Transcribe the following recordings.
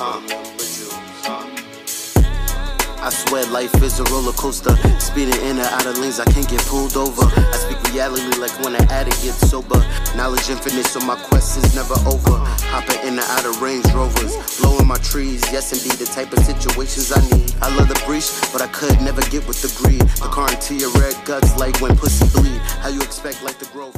I swear life is a roller coaster. Speeding in and out of lanes, I can't get pulled over. I speak reality like when an addict gets sober. Knowledge infinite, so my quest is never over. Hopping in and out of Range Rovers, blowing my trees. Yes, indeed, the type of situations I need. I love the breach, but I could never get with the greed. The car into your red guts like when pussy bleed. How you expect life to grow?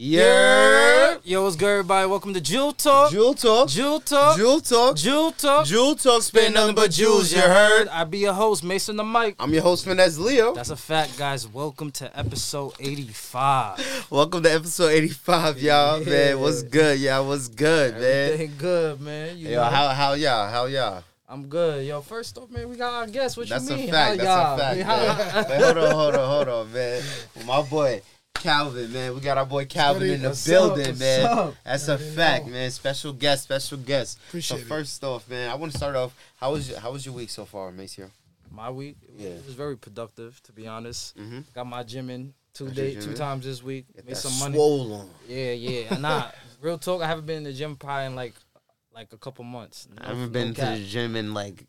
If you don't- Yeah. Yo, what's good, everybody? Welcome to Jewel Talk. Jewel Talk. Jewel Talk. Jewel Talk. Jewel Talk. Jewel Talk. Spin nothing but jewels, you heard? I be your host, Mason the Mike. I'm your host, Finesse Leo. That's a fact, guys. Welcome to episode 85. Welcome to episode 85, y'all. Man, what's good, y'all? What's good, man? Everything good, man. You Yo, know, how how y'all? How y'all? I'm good. Yo, first off, man, we got our guests. What That's you a mean? fact. How That's y'all? a fact. Man, how- man. Man, hold on, hold on, hold on, man. My boy Calvin, man. We got our boy Calvin in the What's up? building, man. up? That's a fact, man. Special guest, special guest. Appreciate so it. first off, man, I want to start off. How was your, how was your week so far, Maceo? My week Yeah. it was very productive, to be honest. Mhm. Got my gym in two Got day, gym two in? times this week. Get Made that some money. swole on. Yeah, yeah. Nah, real talk. I haven't been in the gym probably in like like a couple months. I haven't no been to cap. the gym in like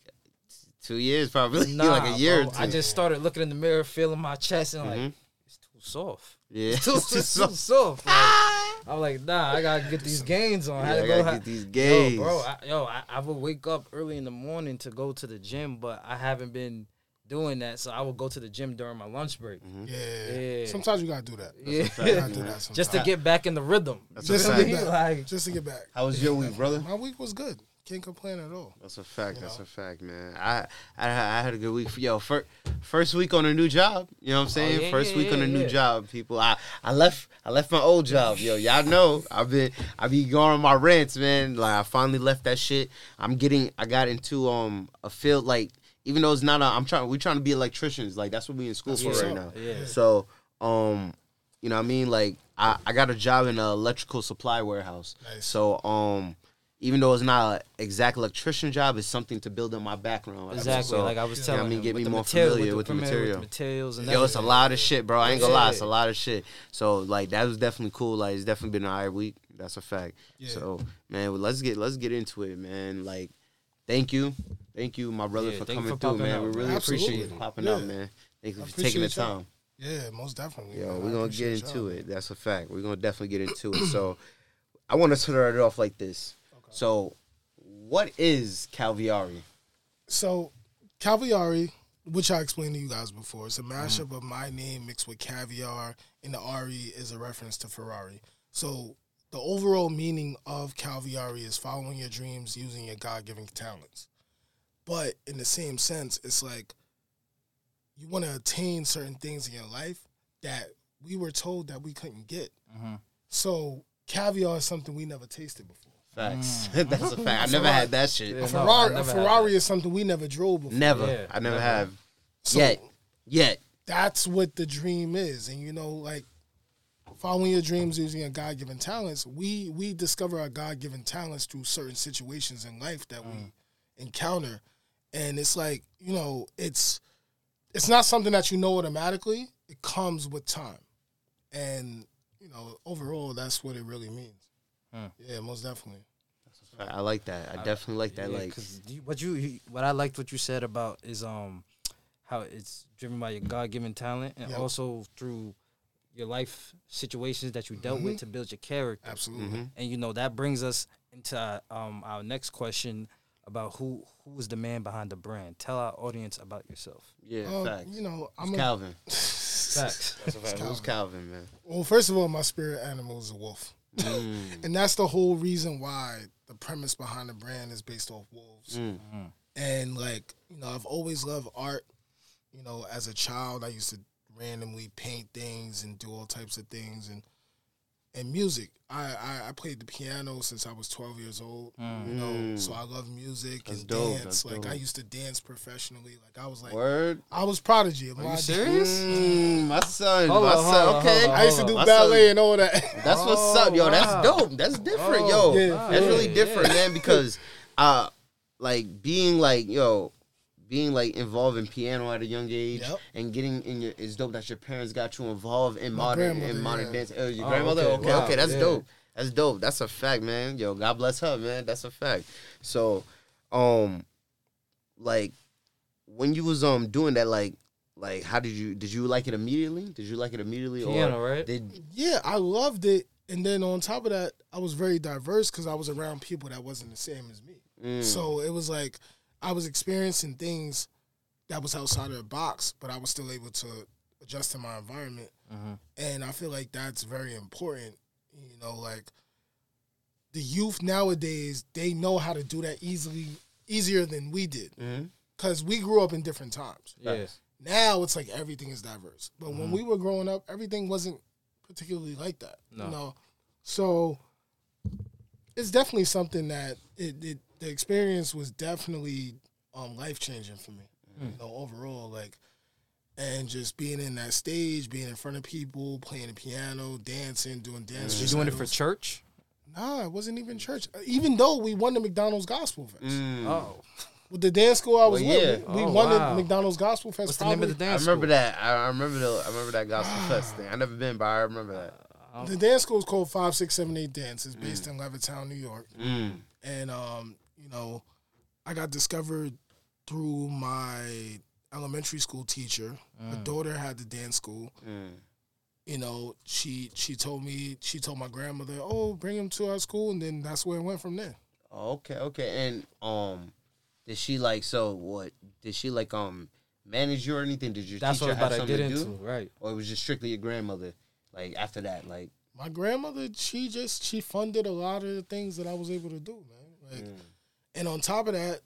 two years, probably Nah, like a year. bro. or two. I just started looking in the mirror, feeling my chest, and like Mhm. it's too soft. Yeah, Too, too, too soft. Like, I'm like, nah, I gotta get these gains on. Yeah, I I gotta gotta go. get these gains. Yo, bro, I, yo, I, I would wake up early in the morning to go to the gym, but I haven't been doing that, so I would go to the gym during my lunch break. Mm-hmm. Yeah. Yeah. Sometimes you gotta do that. Yeah, You gotta do that just to get back in the rhythm. That's Just a to get back. Like, just to get back. How was your week, brother? My week was good. Can't complain at all. That's a fact. You That's know? a fact, man. I, I I had a good week. Yo, first first week on a new job. You know what I'm saying? Oh, yeah, first yeah, week on yeah, a new job, people. I, I left I left my old job. Yo, y'all know I've been I be going on my rants, man. Like I finally left that shit. I'm getting I got into um a field like even though it's not a I'm trying we trying to be electricians. Like that's what we in school That's for right up. now. Yeah. So um you know what I mean like I, I got a job in an electrical supply warehouse. Nice. So um even though it's not an exact electrician job, it's something to build in my background. exactly. So, like I was you know telling what I mean, get me the more material- familiar with the familiar material. materials and Yo, it's a lot of shit, bro. I ain't gonna lie, it's a lot of shit. So like that was definitely cool. Like it's definitely been an eye week. That's a fact. Yeah. So man, well, let's get let's get into it, man. Like, thank you, thank you, my brother, Yeah, for coming for through, man. out, we man. really appreciate you popping Yeah. out, man. Thank you for taking the appreciate y'all. time. Yeah, most definitely. Yo, man. we're gonna get into y'all. it. That's a fact. We're gonna definitely get into it. So, I want to start it off like this. So, what is Calviari? So, Calviari, which I explained to you guys before, it's a Mm-hmm. mashup of my name mixed with caviar, and the Ari is a reference to Ferrari. So, the overall meaning of Calviari is following your dreams using your God given talents. But in the same sense, it's like you want to attain certain things in your life that we were told that we couldn't get. Mhm. So, caviar is something we never tasted before. Facts. Mm. That's a fact. I never had that shit. Yeah, A Ferrari, I a never Ferrari is something we never drove before. Never. Yeah, I never never. have. So, Yet. Yet. that's what the dream is and you know like following your dreams using your god-given talents we we discover our god-given talents through certain situations in life that we mm. encounter and it's like you know it's it's not something that you know automatically it comes with time and you know overall that's what it really means Hmm. yeah most definitely I like that. I definitely like that. Yeah, like, 'cause you- what you you- what I liked what you said about is um how it's driven by your God given talent and Yep. also through your life situations that you dealt Mm-hmm. with to build your character. absolutely Mhm. And you know that brings us into uh, um our next question about who who is the man behind the brand. Tell our audience about yourself. yeah, Uh, facts. you know i'm a, Calvin? Facts. That's a fact. Who's Calvin, man? well first of all my spirit animal is a wolf Mm, And that's the whole reason why the premise behind the brand is based off wolves. mm, And like, you know, I've always loved art. You know, as a child I used to randomly paint things and do all types of things and and music. I, I, I played the piano since I was twelve years old. You know, Mm. so I love music That's and dope, dance. that's like I used to dance professionally. Like I was like Word. I was prodigy. of Are my you serious? Mm, my son. Hold my on, son. on, okay. on, I used to do ballet son- and all that. That's what's Oh, up, yo. That's dope. That's different, Oh, yo. Yeah, That's yeah, really yeah. different, man. Because, uh, like being like yo, being like involved in piano at a young age Yep. and getting in your it's dope that your parents got you involved in My modern in modern yeah. dance. Oh, your Oh, grandmother? okay. Okay, Wow, okay, that's yeah. dope. That's dope. That's a fact, man. Yo, God bless her, man. That's a fact. So, um, like when you was um doing that, like, like how did you did you like it immediately? Did you like it immediately, Piano, or right? did Yeah, I loved it. And then on top of that, I was very diverse because I was around people that wasn't the same as me. mm, So it was like I was experiencing things that was outside of the box, but I was still able to adjust to my environment. Mhm. And I feel like that's very important. You know, like the youth nowadays, they know how to do that easily, easier than we did, because we grew up in different times. Yeah. Now it's like everything is diverse, but Mm-hmm. when we were growing up, everything wasn't particularly like that. No. You know, so it's definitely something that it, it the experience was definitely um, life changing for me. Hmm. You know, overall, like, and just being in that stage, being in front of people, playing the piano, dancing, doing dance. You doing it for church? Nah, it wasn't even church. Uh, Even though we won the McDonald's Gospel Fest Mm. Oh, with the dance school I was Well, with, yeah. we, we Oh, won wow. the McDonald's Gospel Fest. what's the name of the probably- I remember school? that. I, I remember the. I remember that gospel fest thing. I never been, but I remember that. The dance school is called Five Six Seven Eight Dance. It's based in Levittown, New York. Mm. And um, you know, I got discovered through my elementary school teacher. My daughter had the dance school. Mm. You know, she she told me she told my grandmother, "Oh, bring him to our school," and then that's where it went from there. Oh, okay, okay. And um, did she like so? What did she like? Um, manage you or anything? Did your That's teacher what I have about to something get to into, do, right? or it was just strictly your grandmother? Like after that, like My grandmother, she just she funded a lot of the things that I was able to do, man. Like, mm. and on top of that,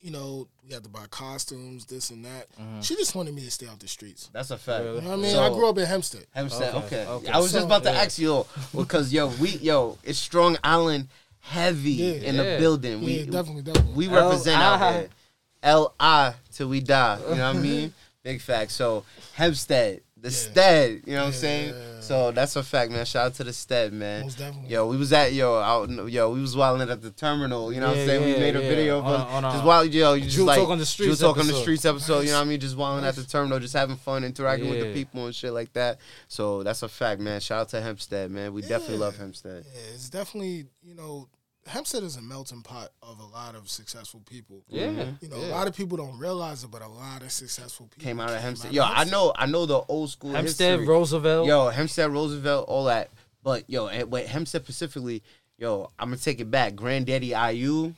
you know, we had to buy costumes, this and that. Mm-hmm. She just wanted me to stay off the streets. that's a fact. You know what I mean, So- I grew up in Hempstead. Hempstead. Okay, Okay. okay. I was just about to Yeah. ask you because yo, we yo, it's Strong Island heavy Yeah. in the building. We yeah, definitely, definitely. we represent out L.I. here. L I till we die. You know what I mean? Big fact. So Hempstead, the Yeah. stead. You know what I'm Yeah. saying? So that's a fact, man. Shout out to the stead, man. Most definitely. Yo, we was at yo, out, yo, we was wilding at the terminal. You know what Yeah, I'm saying? we made a yeah. video of On us on just wild, yo, you just like Talk on the Streets Talk on the streets episode. You know what I mean? Just wilding at the terminal, just having fun, interacting with the people and shit like that. So that's a fact, man. Shout out to Hempstead, man. We definitely love Hempstead. Yeah, it's definitely you know Hempstead is a melting pot of a lot of successful people. Yeah, You know, yeah. a lot of people don't realize it, but a lot of successful people Came out of Hempstead. out Yo, of I know, I know the old school Hempstead, history. Roosevelt. Yo, Hempstead, Roosevelt, all that. But yo, and wait, Hempstead specifically, yo, I'm gonna take it back. Granddaddy IU,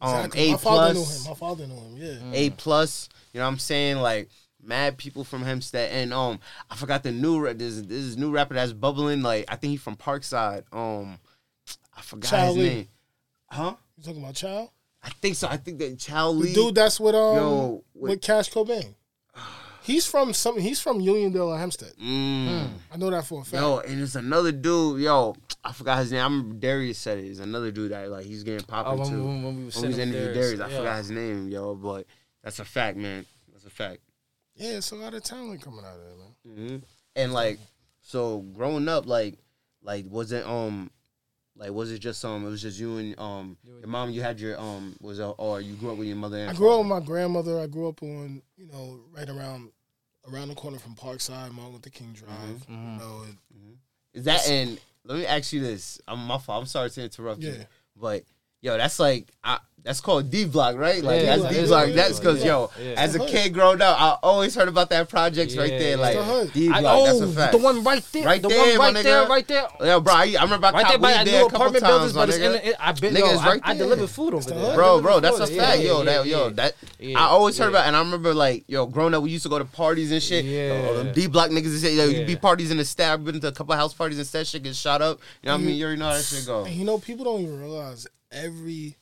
um, Exactly. A My father knew him. plus, My father knew him. Yeah. A plus. You know what I'm saying? Like mad people from Hempstead, and um, I forgot the new this this new rapper that's bubbling. Like I think he's from Parkside. Um, I forgot his name. Huh? You talking about Chow? I think so. I think that Chow The Lee. dude that's with um Yo, with wait. Cash Cobain. He's from some. He's from Uniondale or Hempstead. Mm. I know that for a fact. Yo, and it's another dude. Yo, I forgot his name. I remember Darius said it. It's another dude that like he's getting Oh, popping when, too. when, when we were when we was sitting interviewing there, Darius, I yeah. forgot his name, yo. But that's a fact, man. That's a fact. Yeah, it's a lot of talent coming out of there, man. hmm And like, so growing up, like, like was it um, like was it just um, it was just you and um, your mom. You had your um, was it, or you grew up with your mother. And I grew up with my grandmother. I grew up on you know right around around the corner from Parkside, Martin Luther King Drive. Mm-hmm. You know, and- Is that and let me ask you this. I'm my fault. I'm sorry to interrupt you, but yo, that's like I, that's called D block, right? Like Yeah, that's D-block. D Yeah, block. yeah, That's because yeah. yo, Yeah. as a kid growing up, I always heard about that projects right there. Like It's the hood. D I, block. oh, that's a fact. the one right there, Right the there, one my right there, right there, Yo, bro, I, I remember I right caught there by weed there a couple apartment times, buildings, my but it's in. nigga. It, I've been, Nigga, yo, it's I, right I delivered food over there. bro, bro, that's a fact, yo. That, yo, that I always heard about, and I remember like, yo, growing up, we used to go to parties and shit. Yeah. Oh, D block niggas and shit. Yo, you be parties in the stab, been to a couple house parties and that shit get shot up. You know what I mean? You already know how that shit go. you know, people don't even realize every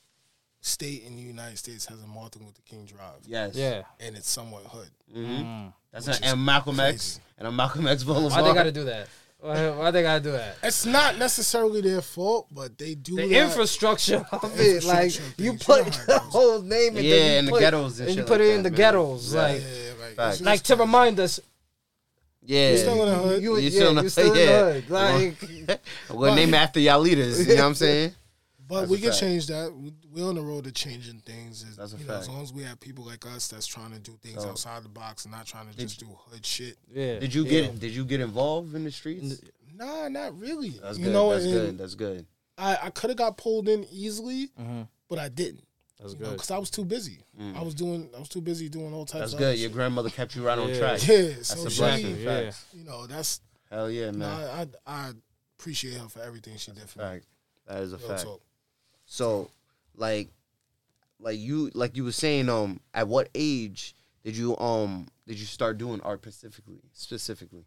state in the United States has a Martin Luther King Drive, Yes. Yeah. and it's somewhat hood. hmm That's an, and Malcolm X and a Malcolm X Boulevard. Why they got to do that? Why, why they got to do that? It's not necessarily their fault, but they do The that. infrastructure of it, like infrastructure you things, put you know it the whole name in Yeah, the, you in the ghettos and and you put like it in the man. ghettos, Yeah. like Yeah, like, Facts. it's like to remind us Yeah. You still in the hood. you, You yeah, still in the- you still yeah. in the hood. Like We'll name after y'all leaders. You know what I'm saying? But That's we can fact. change that. We- We're on the road to changing things. Is, That's a you know, as long as we have people like us that's trying to do things Oh. outside the box and not trying to just do hood shit. yeah. Did you yeah. get Did you get involved in the streets? Nah, not really. That's you good. know, That's good. That's good. I, I could have got pulled in easily, Mhm. but I didn't. That's you good. because I was too busy. I was doing, I was too busy doing all types. That's of good. Your shit. grandmother kept you right on track. Yeah, That's so a she, blessing. Yeah. You know, that's Hell yeah, man. I, I I appreciate her for everything she did for me. Fact. That is a Real fact. talk. So, like, like you, like you were saying, um, at what age did you, um, did you start doing art specifically? Specifically,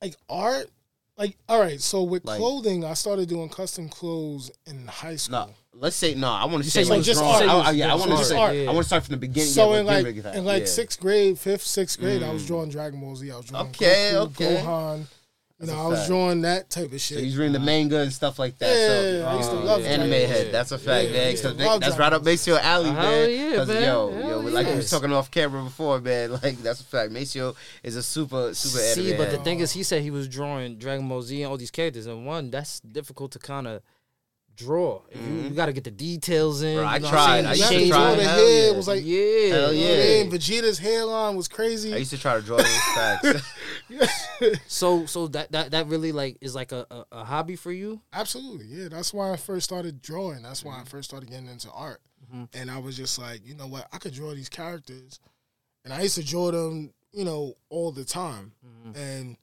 Like art, like all right. So with Like- clothing, I started doing custom clothes in high school. no. Let's say no. I want to say say like just drawing- art. I, I- yeah, I want to just say. art. I want to start from the beginning. So yeah, in like give me that. in like Yeah. sixth grade, fifth, sixth grade, I was Mm. drawing Dragon Ball Z. I was drawing Okay, Goku, okay. Gohan. You That's know, a I was fact. drawing that type of shit. So shit. he's reading the manga and stuff like that. Yeah, so, I used to love yeah. anime Dragon head. Z. That's a fact, Yeah, man. yeah. So Love that's right up Maceo alley, Hell man. yeah, 'Cause, man. Yo, Hell yo, like we was talking off camera before, man. Like that's a fact. Maceo is a super, super See, anime but the thing is, he said he was drawing Dragon Ball Z and all these characters, and one that's difficult to kind of draw. If you, you got to get the details in. Bro, I you know tried. I used to try. the head yeah. was like, yeah, Hell yeah. mean? Vegeta's hairline was crazy. I used to try to draw those facts. So, so that that that really like is like a, a, a hobby for you. Absolutely, yeah. That's why I first started drawing. That's Mm-hmm. why I first started getting into art. And I was just like, you know what? I could draw these characters, and I used to draw them, you know, all the time. Mm-hmm. And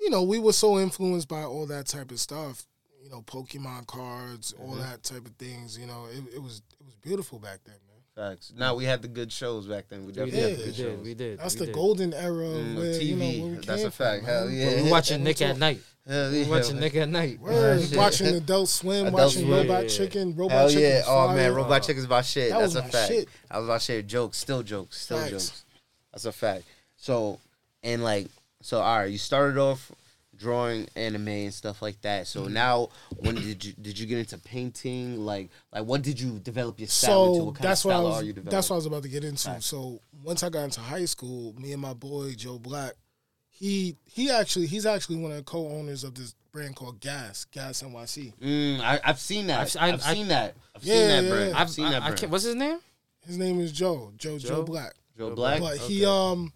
you know, we were so influenced by all that type of stuff. You know, Pokemon cards, all Mm-hmm. that type of things. You know, it, it was it was beautiful back then, man. facts. Now we had the good shows back then. We We did, had the we good did, we did. That's we the did. golden era of Mm, where, TV. you know, where we That's came a fact. From, Hell yeah. We watching Nick at Nite. Hell We yeah. watching Nick at Nite. Word, shit. watching Adult Swim, Adult watching Swim. Robot Yeah. Chicken, Robot Hell Chicken. yeah! was Oh fire. man, Robot Chicken's my shit. That That's was a my fact. shit. I was about to say jokes, still jokes, still Facts. jokes. That's a fact. So and like so, all right. You started off drawing anime and stuff like that. Mm-hmm. So now, when did you did you get into painting? Like like what did you develop your style into? So What kind that's of what I style was. are you developing? That's what I was about to get into. Facts. So once I got into high school, me and my boy Joe Black, he he actually he's actually one of the co-owners of this brand called Gas Gas NYC. Mm, I, I've seen that. I've- I've, I've- seen that. I've Yeah, seen that yeah, brand. yeah. I've I've, seen I, that I brand. can't, what's his name? His name is Joe Joe Joe, Joe? Black. Joe Black. But he um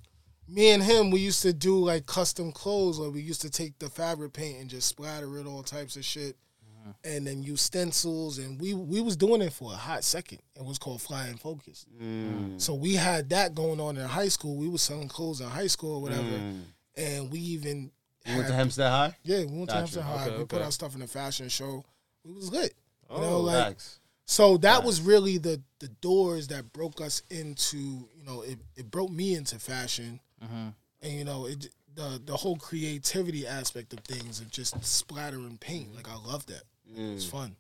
me and him we used to do like custom clothes. Like we used to take the fabric paint and just splatter it all types of shit. Mm-hmm. And then use stencils, and we we was doing it for a hot second. It was called Flying Focus. Mm, So we had that going on in high school. We was selling clothes in high school or whatever, mm. and we even You went to Hempstead High. yeah, we went to Hempstead High. Okay, we put okay. our stuff in the fashion show. It was lit. You Oh, know, like Facts. so that was really the the doors that broke us into. You know, it, it broke me into fashion, Mm-hmm. and you know, it the the whole creativity aspect of things of just splattering paint. Like I love that. It's Mm. fun.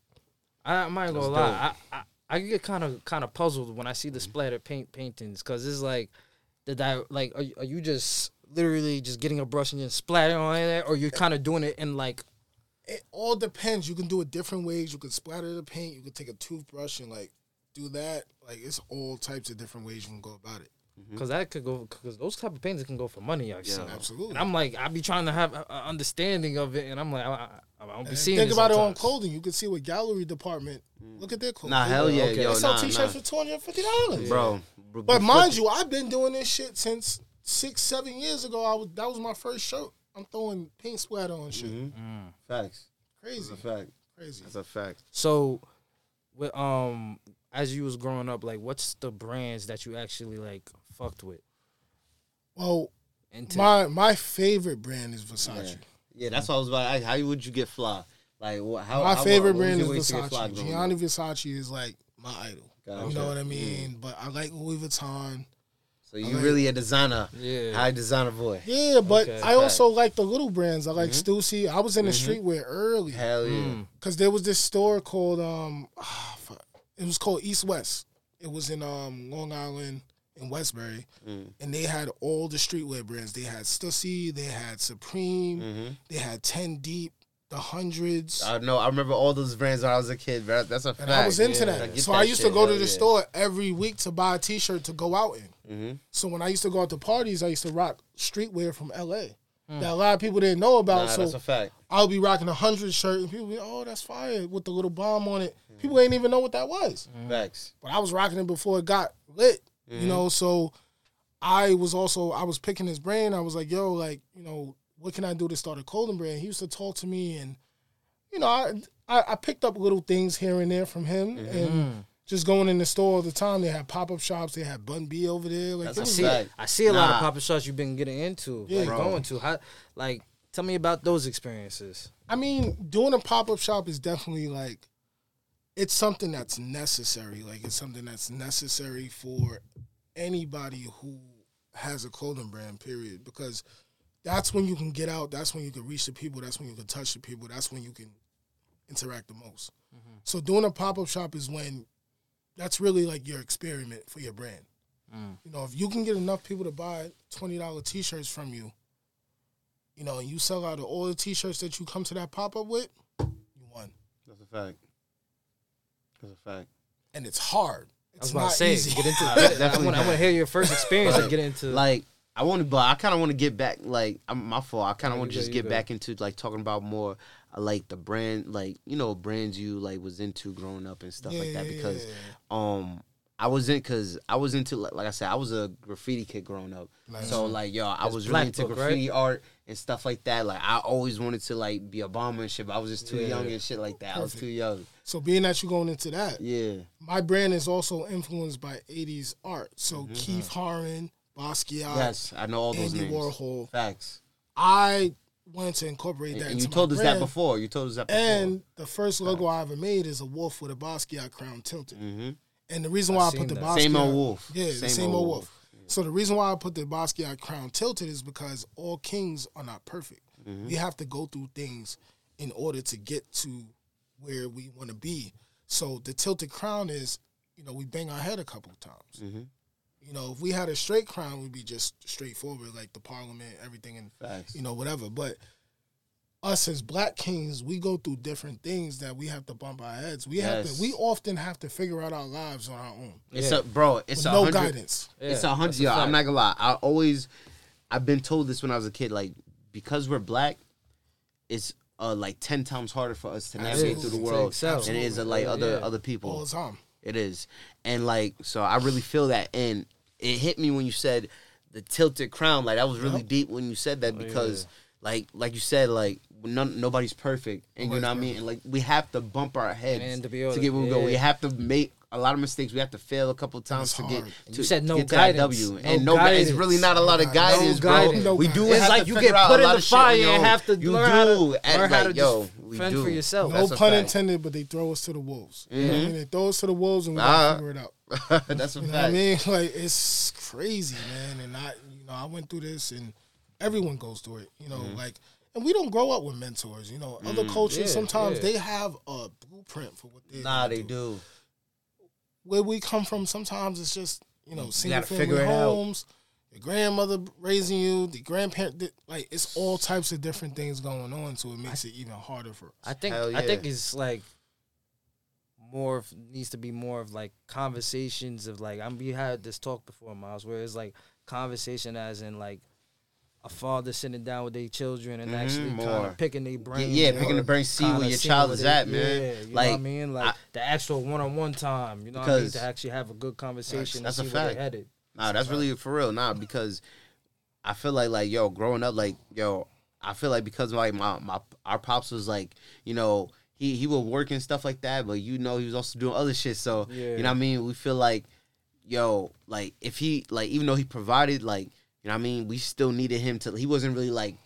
I, I'm not gonna That's lie. I, I I get kind of kind of puzzled when I see the splattered paint paintings because it's like the di- like are, you- are you just literally just getting a brush and just splattering on it, or you're kind of doing it in like It all depends. You can do it different ways. You can splatter the paint. You can take a toothbrush and like do that. Like it's all types of different ways you can go about it. Because that could go because those type of paintings can go for money. I've seen. absolutely. And I'm like I be trying to have an understanding of it, and I'm like I, I, I don't be And seeing. Think this about it on clothing. You can see what gallery department. Look at their clothes. Nah, hell yeah, okay. yo, They sell nah, t-shirts nah. for two hundred and fifty dollars, bro. bro, But mind you, I've been doing this shit since six, seven years ago. I was that was my first shirt. I'm throwing paint splatter on shit. Mhm. facts. That's Crazy, a fact. crazy. That's a fact. So, with um, as you was growing up, like what's the brands that you actually like fucked with? Well, And my my favorite brand is Versace. Yeah, that's what I was about. to ask. How would you get fly? Like, what, how? My how, favorite what brand your is way to get fly Versace. Gianni? Versace is like my idol. Gotcha. You know what I mean? But I like Louis Vuitton. So you like- really a designer, yeah, high designer boy. Yeah, but Okay. I also like the little brands. I like Mm-hmm. Stussy. I was in the streetwear early. Hell yeah. Mm. Cause there was this store called um, ah, it was called East West. It was in um Long Island in Westbury, Mm. and they had all the streetwear brands. They had Stussy, they had Supreme, Mhm. they had Ten Deep, the Hundreds, I know. I remember all those brands when I was a kid. Bro. That's a and fact. I was into yeah. That. get So that I used shit. to go to the yeah. store every week to buy a T-shirt to go out in. Mhm. So when I used to go out to parties, I used to rock streetwear from L.A. That a lot of people didn't know about. Nah, so that's a fact. I'll be rocking a hundred shirt, and people be, oh, that's fire with the little bomb on it. People ain't even know what that was, Facts. but I was rocking it before it got lit. You know, mm-hmm. so I was also I was picking his brain. I was like, yo, like you know, what can I do to start a clothing brand? He used to talk to me, and you know, I I, I picked up little things here and there from him, mm-hmm. and just going in the store all the time. They had pop up shops. They had Bun B over there. Like That's it a was see, fact. I see a lot of pop up shops you've been getting into, Yeah, like bro. going to. How, like, tell me about those experiences. I mean, doing a pop up shop is definitely like it's something that's necessary. Like it's something that's necessary for anybody who has a clothing brand, period. Because that's when you can get out, that's when you can reach the people, that's when you can touch the people, that's when you can interact the most. Mm-hmm. So doing a pop up shop is when that's really like your experiment for your brand. Mm. You know, if you can get enough people to buy twenty dollar t shirts from you, you know, and you sell out of all the t-shirts that you come to that pop up with, you won. That's a fact. That's a fact. And it's hard. I It's was about not to say, easy. get into. I want, I want to hear your first experience and get into. Like I want to, but I kind of want to get back. Like I'm my fault. I kind of want to just get good. back into like talking about more uh, like the brand, like you know, brands you like was into growing up and stuff like that. Because yeah, um, I was in because I was into like, like I said, I was a graffiti kid growing up. Nice. So like yo, I That's was really into Book, graffiti art and stuff like that. Like I always wanted to like be a bomber and shit, but I was just too Yeah. young and shit like that. I was too young. So being that you're going into that, Yeah. my brand is also influenced by 80s art. So Mm-hmm. Keith Haring, Basquiat, yes, I know all those Andy names. Warhol. Facts. I wanted to incorporate that and into you my told us that before. You told us that before. And the first logo I ever made is a wolf with a Basquiat crown tilted. hmm And the reason why I've I put the Basquiat. Same old wolf. Yeah, the Same same, old old wolf. wolf. So the reason why I put the Basquiat crown tilted is because all kings are not perfect. Mm-hmm. We have to go through things in order to get to where we want to be. So the tilted crown is, you know, we bang our head a couple of times. Mhm. You know, if we had a straight crown, we'd be just straightforward, like the parliament, everything, and Facts. you know, whatever. But us as black kings, we go through different things that we have to bump our heads. We have to. We often have to figure out our lives on our own It's Yeah. a bro. It's with a no hundred. guidance. It's a hundred. that's a Yo, I'm not gonna lie. I always, I've been told this when I was a kid. Like because we're black, it's uh like ten times harder for us to navigate Absolutely. through the world than it is to like Yeah, other yeah. other all people. the time. It is, and like so, I really feel that, and it hit me when you said the tilted crown. Like that was really Yep. deep when you said that Oh, yeah. because, like, like you said, like none, nobody's perfect, and you know what I mean. And like we have to bump our heads And to be able to- get where we go. We have to make a lot of mistakes. We have to fail a couple times to get. hard. To, You said no get to that guidance. W, No and no guidance. It's really not a lot of No guidance, bro. guidance. No we do. It's have like to you get put in the of shit, fire and know. have to you learn how to- do, and, learn how like, to yo, we fend do. for yourself. No That's pun intended, but they throw us to the wolves. You know what I Mhm. mean? They throw us to the wolves and we gotta figure it out. That's a You know fact. what I mean? Like it's crazy, man. And I, you know, I went through this, and everyone goes through it. You know, Mm-hmm. like, and we don't grow up with mentors. You know, other Mm. cultures Yeah, sometimes yeah. they have a blueprint for what they. Do. Nah, they do. Where we come from, sometimes it's just you know single gotta family figure it out. homes. Your grandmother raising you, the grandparent, the- like it's all types of different things going on, so it makes it even harder for us. I think Hell I think it's like more of needs to be more of like conversations of like I'm we had this talk before Miles where it's like conversation as in like a father sitting down with their children and Mhm, actually kind of picking their Yeah, brain. yeah, picking the brain, see where your child is at, man. Yeah, you know Like, what I mean? Like I- the actual one on one time. You know what I mean? To actually have a good conversation. That's and a fact. they're headed. Nah, that's really for real. Nah, because I feel like like yo, growing up, like yo, I feel like because like my my our pops was like, you know, he he would work and stuff like that, but you know he was also doing other shit. So Yeah. you know what I mean. We feel like, yo, like if he like even though he provided, like you know what I mean, we still needed him to. He wasn't really like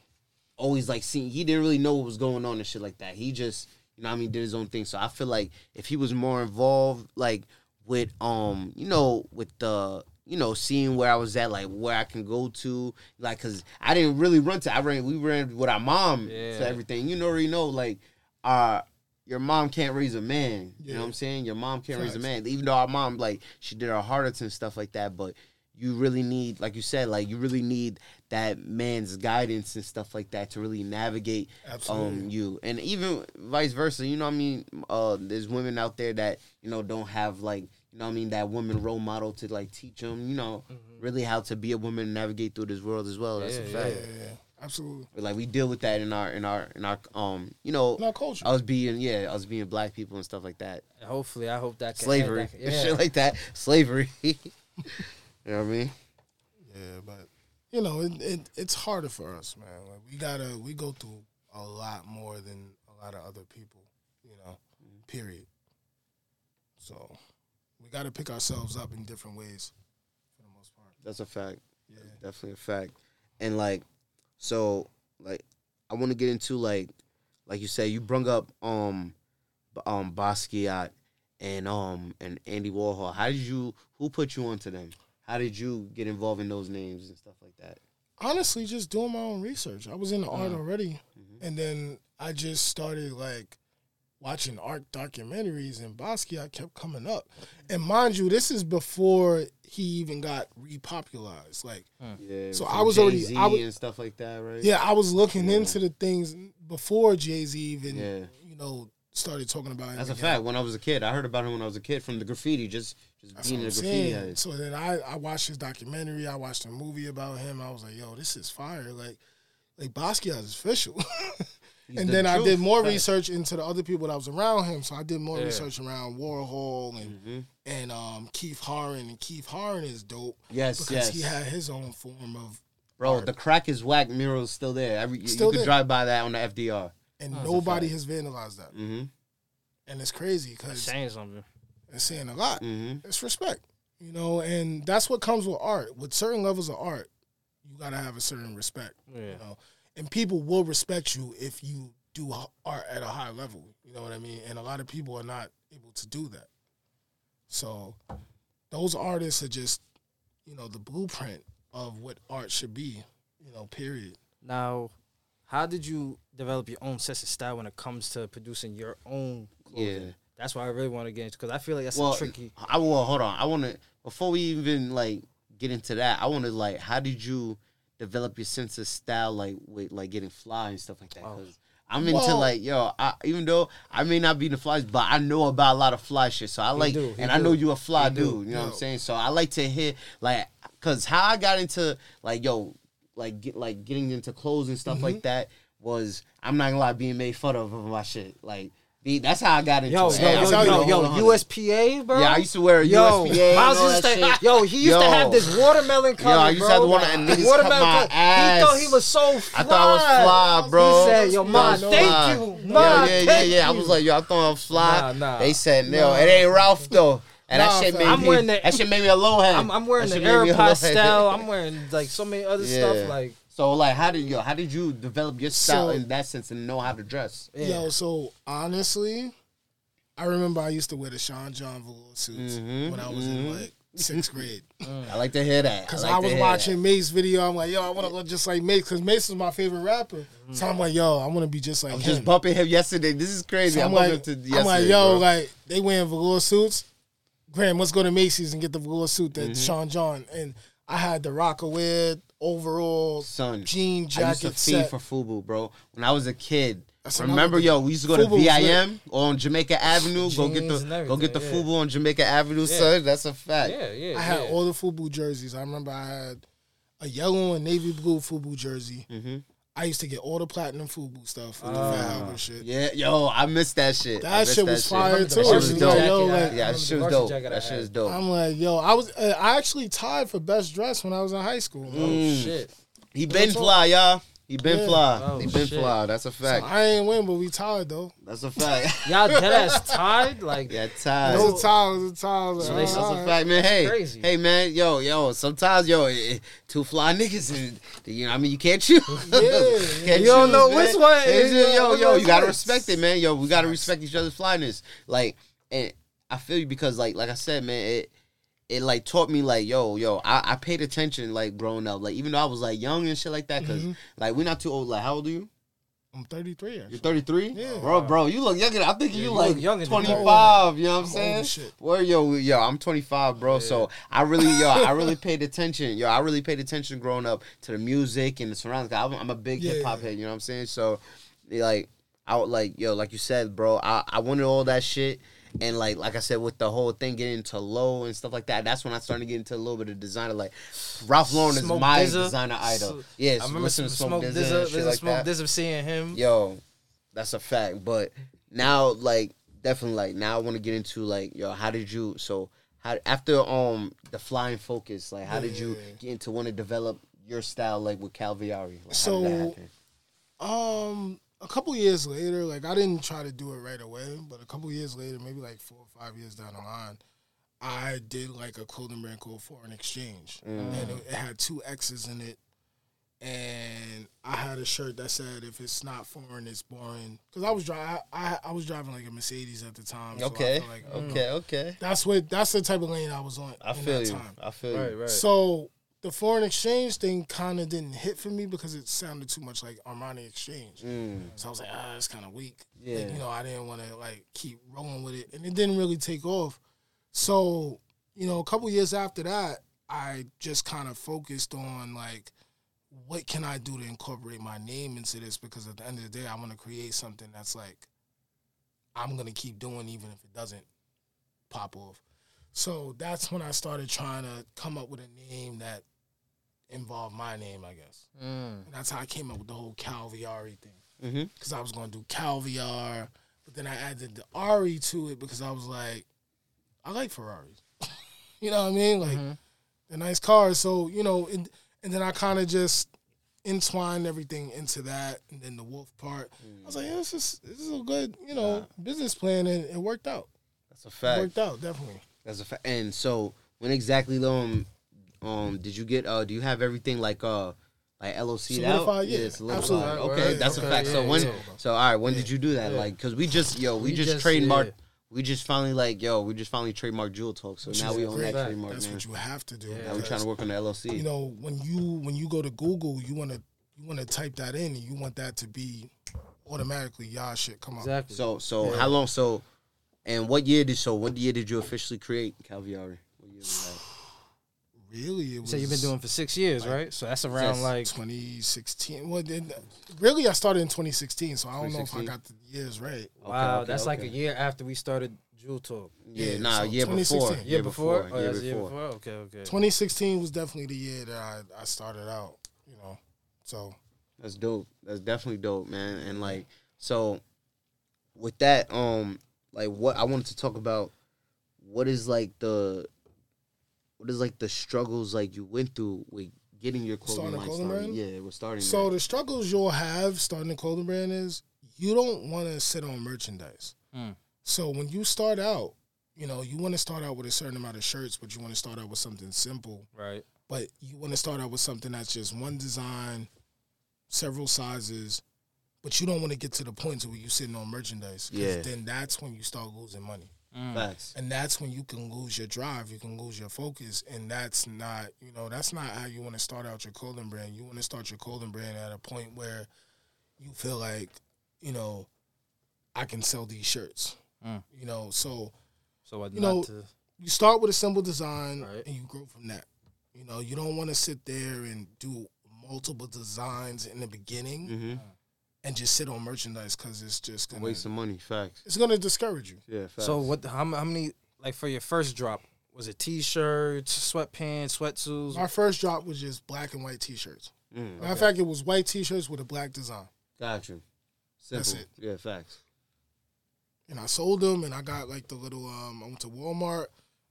always like seeing. He didn't really know what was going on and shit like that. He just you know what I mean did his own thing. So I feel like if he was more involved, like with um you know with the you know seeing where I was at like where I can go to like because I didn't really run to I ran we ran with our mom Yeah. to everything you know already know like uh your mom can't raise a man you know what I'm saying your mom can't raise a man even though our mom like she did our hard arts and stuff like that but you really need like you said like you really need that man's guidance and stuff like that to really navigate Absolutely. um you and even vice versa you know what i mean uh there's women out there that you know don't have like you know what i mean that woman role model to like teach them you know really how to be a woman and navigate through this world as well that's a Yeah, yeah, fact yeah, yeah. absolutely. like we deal with that in our in our in our um you know In our culture. I was being yeah I was being black people and stuff like that Hopefully, I hope that can slavery that- yeah. shit like that slavery you know what i mean Yeah, but you know, it, it it's harder for us, man. Like we gotta we go through a lot more than a lot of other people, you know. Period. So We got to pick ourselves up in different ways, for the most part. That's a fact. Yeah. That's definitely a fact. And like, so like, I want to get into like, like you said, you brung up um, um Basquiat and um and Andy Warhol. How did you? Who put you onto them? How did you get involved in those names and stuff like that? honestly just doing my own research. I was in the art Uh-huh. already, Mhm. and then I just started like watching art documentaries, and Basquiat kept coming up. And mind you, this is before he even got repopularized. Like, Yeah. So I was already- Jay-Z I wa- and stuff like that, right? yeah, I was looking Yeah. into the things before Jay Z even, Yeah. you know, started talking about him. That's a fact. When I was a kid, I heard about him when I was a kid from the graffiti, just just That's being what a I'm graffiti saying. head. So then I, I watched his documentary. I watched a movie about him. I was like, yo, this is fire. Like, like Basquiat is official. He's and the then I did more Fact. research into the other people that was around him. So I did more Yeah. research around Warhol and Mhm. and um, Keith Haring. And Keith Haring is dope Yes, because yes. he had his own form of, Bro, art. the crack is whack mural is still there. Every you- Still you could there. drive by that on the FDR. and That's a nobody has vandalized that. Mm-hmm. And it's crazy because saying something. It's saying a lot. Mm-hmm. It's respect, you know, and that's what comes with art. With certain levels of art, you gotta have a certain respect. Yeah. you know and people will respect you if you do art at a high level you know what i mean and a lot of people are not able to do that so those artists are just you know the blueprint of what art should be you know period Now, how did you develop your own sense of style when it comes to producing your own clothing? Yeah. That's why I really want to get into because I feel like that's Well, a tricky. I well, hold on. I want to before we even like get into that. I want to like, how did you develop your sense of style, like with like getting fly and stuff like that? Oh. 'Cause I'm into Well- like, yo, I, even though I may not be in the flies, but I know about a lot of fly shit. So I like, do, he and I know you a fly He dude. do. You know what I'm saying? So I like to hear like, cause how I got into like, yo, like get like getting into clothes and stuff Mm-hmm. like that was I'm not gonna lie, being made fun of of my shit. Like, that's how I got into Yo, it. yo, yo, I'm yo, yo. USPA, bro. Yeah, I used to wear a Yo, USPA. Miles all used that to, yo, he used Yo. to have this watermelon color. Yo, I used to bro. have the water- and niggas watermelon cut my color. He thought he was so fly. I thought I was fly, bro. He said, "Yo, Yeah, ma, I thank Fly. you, Yeah, ma, yeah, yeah, thank yeah. I was like, yo, I thought I was fly. Nah, nah. They said, no, Nah. it ain't Ralph though. And Nah, that shit made I'm me. wearing the- that shit made me a low hand. I'm, I'm wearing the shit made me a low hand. Aeropostale. I'm wearing like so many other Yeah. stuff. Like, So like, how did you? How did you develop your style So- in that sense and know how to dress? yeah. yo so honestly i remember i used to wear the sean john velour suits Mhm, when i was mhm. in like sixth grade I like to hear that. Because I, I, like to was hear watching Mase video. I'm like, yo, I want to look just like Mase. Because Mase is my favorite rapper. So I'm like, yo, I want to be just like I was him. just bumping him yesterday. This is crazy. So I I'm like, him to I'm like, yo, bro. like they wearing velour suits. Graham, let's go to Macy's and get the velour suit that Mm-hmm. Sean John and I had the Rocawear overall son. jean I used jacket to feed set. for Fubu, bro. When I was a kid. That's Remember, yo, we used to go to Fubu was lit. VIM on Jamaica Avenue. Go get the go get the everything, yeah. Fubu on Jamaica Avenue, son. That's a fact. yeah, yeah. I had yeah. all the Fubu jerseys. I remember I had a yellow and navy blue Fubu jersey. Mhm. I used to get all the platinum Fubu stuff with Ah. the Fat Albert shit. Yeah, yo, I missed that shit. I That missed shit was fire Remember too. That shit was varsity like, dope. yo, like, I- Yeah, remember that the shit was varsity dope. jacket I That shit had. is dope. I'm like, yo, I was, uh, I actually tied for best dress when I was in high school. bro. Oh Mm. shit. He been That's fly, y'all. He been Yeah. fly. Oh, he been shit. fly. That's a So fact. I ain't win, but we tied though. That's a fact. Y'all dead ass tied? Like, yeah, It ties. was a tie. It was a tie. I was So like, That's all a right. fact, man. Hey, crazy. hey, man. Yo, yo. Sometimes, yo, eh, two fly niggas, and you know, I mean, you can't choose. can't You don't choose, know man. which one Hey, is, yo, which yo, one you gotta fits. respect it, man. Yo, we gotta respect each other's flyness. Like, and I feel you because, like, like I said, man, it it like taught me like, yo, yo, I, I paid attention like growing up, like even though I was like young and shit like that, because Mhm. like we're not too old. Like, how old are you? I'm 33. You're 33? Yeah. Bro, bro, you look younger. I'm thinking Yeah, you you like younger 25. You know what I'm saying? old as shit. Where yo, yo, I'm 25, bro. So I really, yo, I really paid attention. Yo, I really paid attention growing up to the music and the surroundings. I'm, I'm a big Yeah, hip hop yeah. head. You know what I'm saying? So, like, I would like, yo, like you said, bro. I, I wanted all that shit. And like, like I said, with the whole thing getting into low and stuff like that, that's when I started to get into a little bit of designer. Like, Ralph Lauren is my DZA. designer idol. Yes, I remember some smoke Smoke DZA, DZA and shit there's a like smoke that. DZA seeing him. Yo, that's a fact. But now, like, definitely, like, now I want to get into like, yo, how did you? So, how after um the flying focus, like, how did you Yeah. get into want to develop your style, like with Calviari? Like, So- did that happen? Um, a couple years later, like I didn't try to do it right away, but a couple years later, maybe like four or five years down the line, I did like a clothing brand called Foreign Exchange, Mm. and it, it had two X's in it. And I had a shirt that said, "If it's not foreign, it's boring." Because I was driving, I, I was driving like a Mercedes at the time. so Okay. felt like, you know, Okay. Okay. that's what that's the type of lane I was on. I in feel that you. Time. I feel Right, you. right. So the foreign exchange thing kind of didn't hit for me because it sounded too much like Armani Exchange. Mm. So I was like, ah, it's kind of weak. Yeah. Like, you know, I didn't want to like keep rolling with it, and it didn't really take off. So you know, a couple years after that, I just kind of focused on like, what can I do to incorporate my name into this? Because at the end of the day, I want to create something that's like, I'm gonna keep doing even if it doesn't pop off. So that's when I started trying to come up with a name that involved my name, I guess. Mm. And that's how I came up with the whole Calviari thing Mm-hmm. because I was going to do Calviar, but then I added the Ari to it because I was like, I like Ferraris. you know what I mean? Like Mhm. they're nice cars. So you know, and, and then I kind of just entwined everything into that, and then the Wolf part. I was like, yeah, this is this is a good you know business plan, and it worked out. That's a It fact. worked out definitely. That's a fact. And so, when exactly though um um did you get uh do you have everything like uh like LLC out? Solidified, yeah, solidified. absolutely. Okay, Right, that's a okay, fact. so when yeah. so all right, when Yeah. did you do that? Yeah. Like, cause we just yo we, We just, just- trademarked. yeah. We just finally like yo we just finally trademarked Jewel Talk. So Which now we own that trademark, That's man. what you have to do. Yeah. now we're trying to work on the LLC. You know, when you when you go to Google, you want to you want to type that in, and you want that to be automatically y'all shit come up. Exactly. so so Yeah. how long? So and what year did so what year did you officially create Calviari? What year was that? Really, it was so you've been doing for six years, right? So that's around Yes. like 2016. Well, then, really, I started in 2016. So I don't know if I got the years right. wow. okay, that's like a year after we started Jewel Talk. Yeah, Yeah, nah, so year before. 2016. Year before? Oh, year that's year before. before. Okay, okay. 2016 was definitely the year that I, I started out. You know, so That's dope. That's definitely dope, man. And like, so with that, um, like what I wanted to talk about, what is like the, what is like the struggles like you went through with getting your clothing Starting a line clothing started? brand? Yeah, we're starting. so that. the struggles you'll have starting a clothing brand is you don't want to sit on merchandise. Mm. So when you start out, you know, you want to start out with a certain amount of shirts, but you want to start out with something simple. Right. but you want to start out with something that's just one design, several sizes, but you don't want to get to the point to where you're sitting on merchandise. Yeah. Then that's when you start losing money. Mm. facts. And that's when you can lose your drive, you can lose your focus, and that's not, you know, that's not how you want to start out your clothing brand. You want to start your clothing brand at a point where you feel like, you know, I can sell these shirts. Mm. You know, so So what You not know, to you start with a simple design Right. and you grow from that. You know, you don't want to sit there and do multiple designs in the beginning Mm-hmm. And just sit on merchandise because it's just gonna Waste some money. Facts. it's gonna discourage you. Yeah. Facts. So what? How, how many? Like for your first drop, was it t-shirts, sweatpants, sweatsuits? My first drop was just black and white T-shirts. Mm, Matter of fact, it was white T-shirts with a black design, got you. Simple. That's it. Yeah. Facts. and I sold them. And I got like the little. Um, I went to Walmart.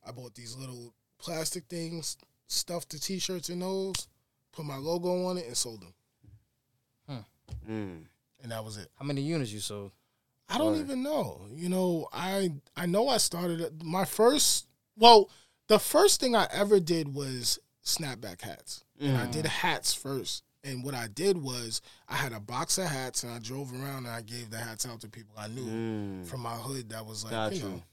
I bought these little plastic things, stuffed the T-shirts in those, put my logo on it, and sold them. Mm. And that was it. How many units you sold? I don't even know. You know, I I know I started my first. Well, the first thing I ever did was snapback hats, and I did hats first. And what I did was I had a box of hats, and I drove around and I gave the hats out to people I knew Mm. from my hood. That was like, Got you know,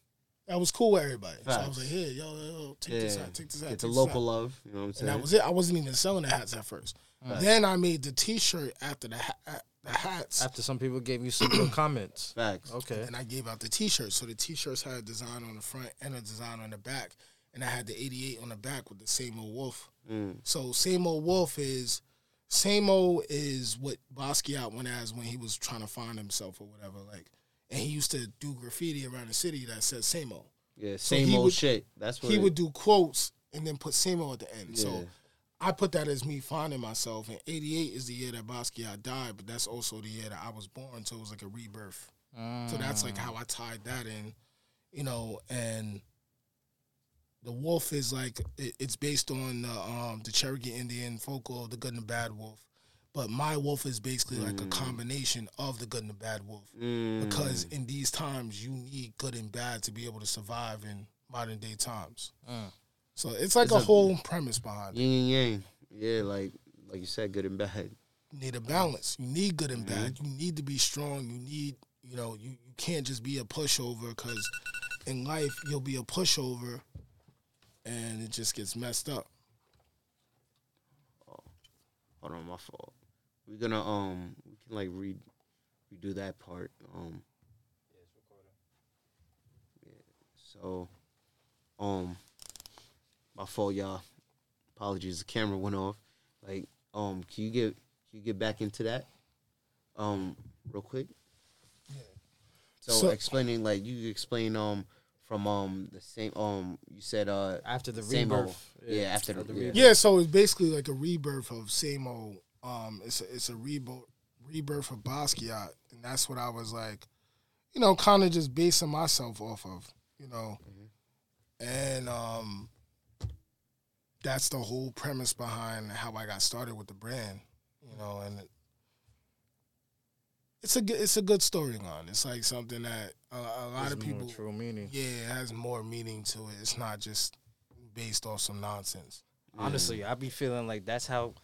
that was cool with everybody. So I was like, here, yo, yo, take this Yeah. hat, take this hat. It's a this local love. You know what I'm And saying? that was it. I wasn't even selling the hats at first. Then I made the T-shirt after the ha- the hats. After some people gave you some good comments. Facts. Okay. and I gave out the T-shirts. So the T-shirts had a design on the front and a design on the back, and I had the 88 on the back with the same old wolf. Mm. So same old wolf is same old is what Basquiat went as when he was trying to find himself or whatever. Like, and he used to do graffiti around the city that said same old. Yeah. Same he old would- shit. That's what He it- would do quotes and then put same old at the end. Yeah. So I put that as me finding myself. And 88 is the year that Basquiat died, but that's also the year that I was born. So it was like a rebirth. So that's like how I tied that in, you know, and the wolf is like it, it's based on the um the Cherokee Indian folklore the good and the bad wolf. But my wolf is basically like a combination of the good and the bad wolf. Mm. Because in these times you need good and bad to be able to survive in modern day times. So it's like It's a, a- whole premise behind it. Yin and yang. Yeah, like like you said, good and bad. You need a balance. You need good and bad. Mm-hmm. You need to be strong. You need, you know, you, you can't just be a pushover because in life you'll be a pushover and it just gets messed up. Hold on, my fault. We're gonna um we can like read redo that part. Um Yeah, so um my fault y'all. Apologies, the camera went off. Like, um can you get can you get back into that? Um real quick? So, So- explaining like you explain um from um the same um you said uh After the Same old. rebirth. Yeah, after the- After yeah. Yeah, so it's basically like a rebirth of same old. Um, it's a, it's a rebirth rebirth of Basquiat, and that's what I was like, you know, kind of just basing myself off of, you know, and um, that's the whole premise behind how I got started with the brand, you know, and it, it's a good it's a good storyline. It's like something that a, a lot There's of more people, true meaning. yeah, it has more meaning to it. It's not just based off some nonsense. Honestly, I be feeling like that's how,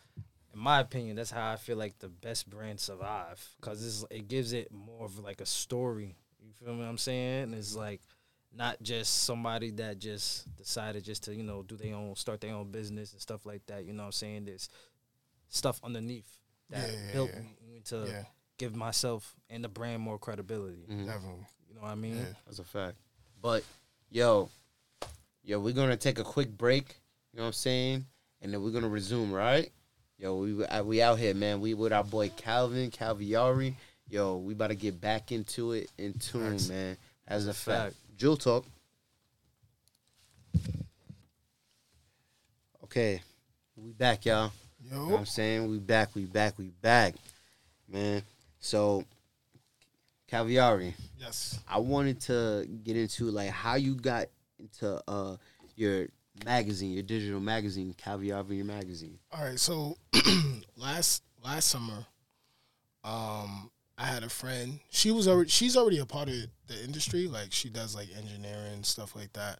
in my opinion, that's how I feel like the best brand survive because it gives it more of like a story. You feel me? what I'm saying and it's like not just somebody that just decided just to you know do their own start their own business and stuff like that. You know what I'm saying? There's stuff underneath that Yeah, yeah, helped yeah. me to Yeah, give myself and the brand more credibility. Mhm. definitely. You know what I mean? Yeah. That's a fact. But yo, yo, we're gonna take a quick break. You know what I'm saying? And then we're gonna resume, right? Yo, we uh, we out here, man. We with our boy Calvin Calviari. Yo, we about to get back into it in tune, Facts. man. As a a fact. Jewel talk. Okay, we back, y'all. You know what I'm saying? We back, we back, we back. Man. So Calviari. yes. I wanted to get into like how you got into uh your magazine, your digital magazine, Caviar Your magazine. All right, so last last summer, um, I had a friend. She was already she's already a part of the industry. Like she does like engineering stuff like that,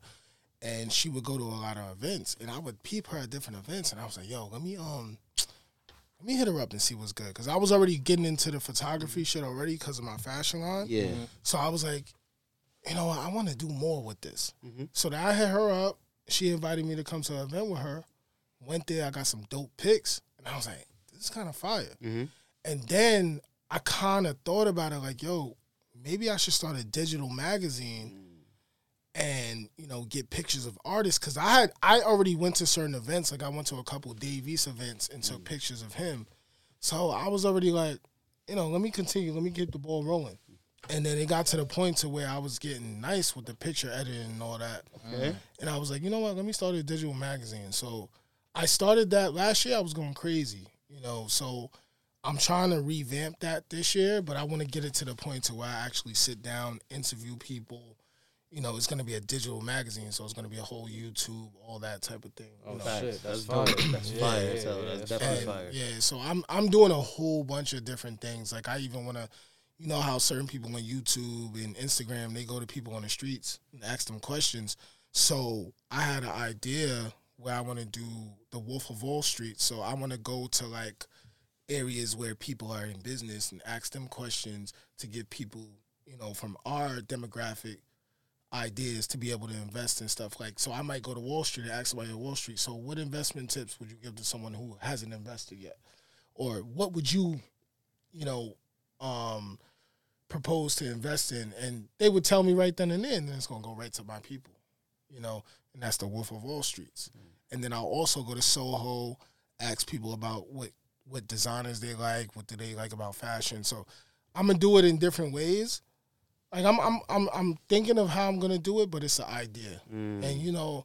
and she would go to a lot of events, and I would peep her at different events, and I was like, "Yo, let me um." Let me hit her up and see what's good, cause I was already getting into the photography shit already because of my fashion line. Yeah. So I was like, you know what? I want to do more with this. Mhm. So then I hit her up. She invited me to come to an event with her. Went there. I got some dope pics. And I was like, this is kind of fire. Mm-hmm. And then I kind of thought about it like, yo, maybe I should start a digital magazine and, you know, get pictures of artists. Cause I had, I already went to certain events. Like I went to a couple East events and took mm. pictures of him. So I was already like, you know, let me continue. Let me get the ball rolling. And then it got to the point to where I was getting nice with the picture editing and all that. Okay. And I was like, you know what? Let me start a digital magazine. So I started that last year. I was going crazy, you know. So I'm trying to revamp that this year, but I want to get it to the point to where I actually sit down, interview people. You know, it's going to be a digital magazine, so it's going to be a whole YouTube, all that type of thing. you Oh know. shit, that's, dope. fire. That's Yeah, fire. yeah, So yeah, that's that's definitely fire. fire. Yeah, so I'm I'm doing a whole bunch of different things. Like I even want to, you know, how certain people on YouTube and Instagram they go to people on the streets and ask them questions. So I had an idea where I want to do the Wolf of Wall Street. So I want to go to like areas where people are in business and ask them questions to give people, you know, from our demographic ideas to be able to invest in stuff like so I might go to Wall Street and ask somebody at Wall Street, so what investment tips would you give to someone who hasn't invested yet? Or what would you, you know, um propose to invest in? And they would tell me right then and there, and then it's gonna go right to my people. You know, and that's the Wolf of Wall Streets. And then I'll also go to Soho, ask people about what what designers they like, what do they like about fashion. So I'm gonna do it in different ways. Like I'm I'm I'm I'm thinking of how I'm gonna do it, but it's an idea. Mm. And you know,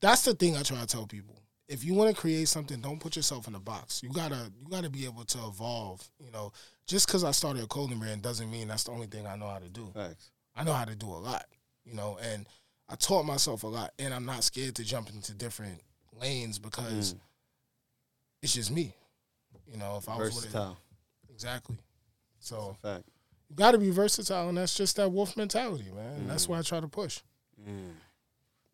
that's the thing I try to tell people. If you want to create something, don't put yourself in a box. You gotta you gotta be able to evolve. You know, just because I started a clothing brand doesn't mean that's the only thing I know how to do. Facts. I know how to do a lot. You know, and I taught myself a lot, and I'm not scared to jump into different lanes because Mm. it's just me. You know, if I was Versatile. exactly. So Fact. you got to be versatile, and that's just that wolf mentality, man. And Mm. that's why I try to push. Mm.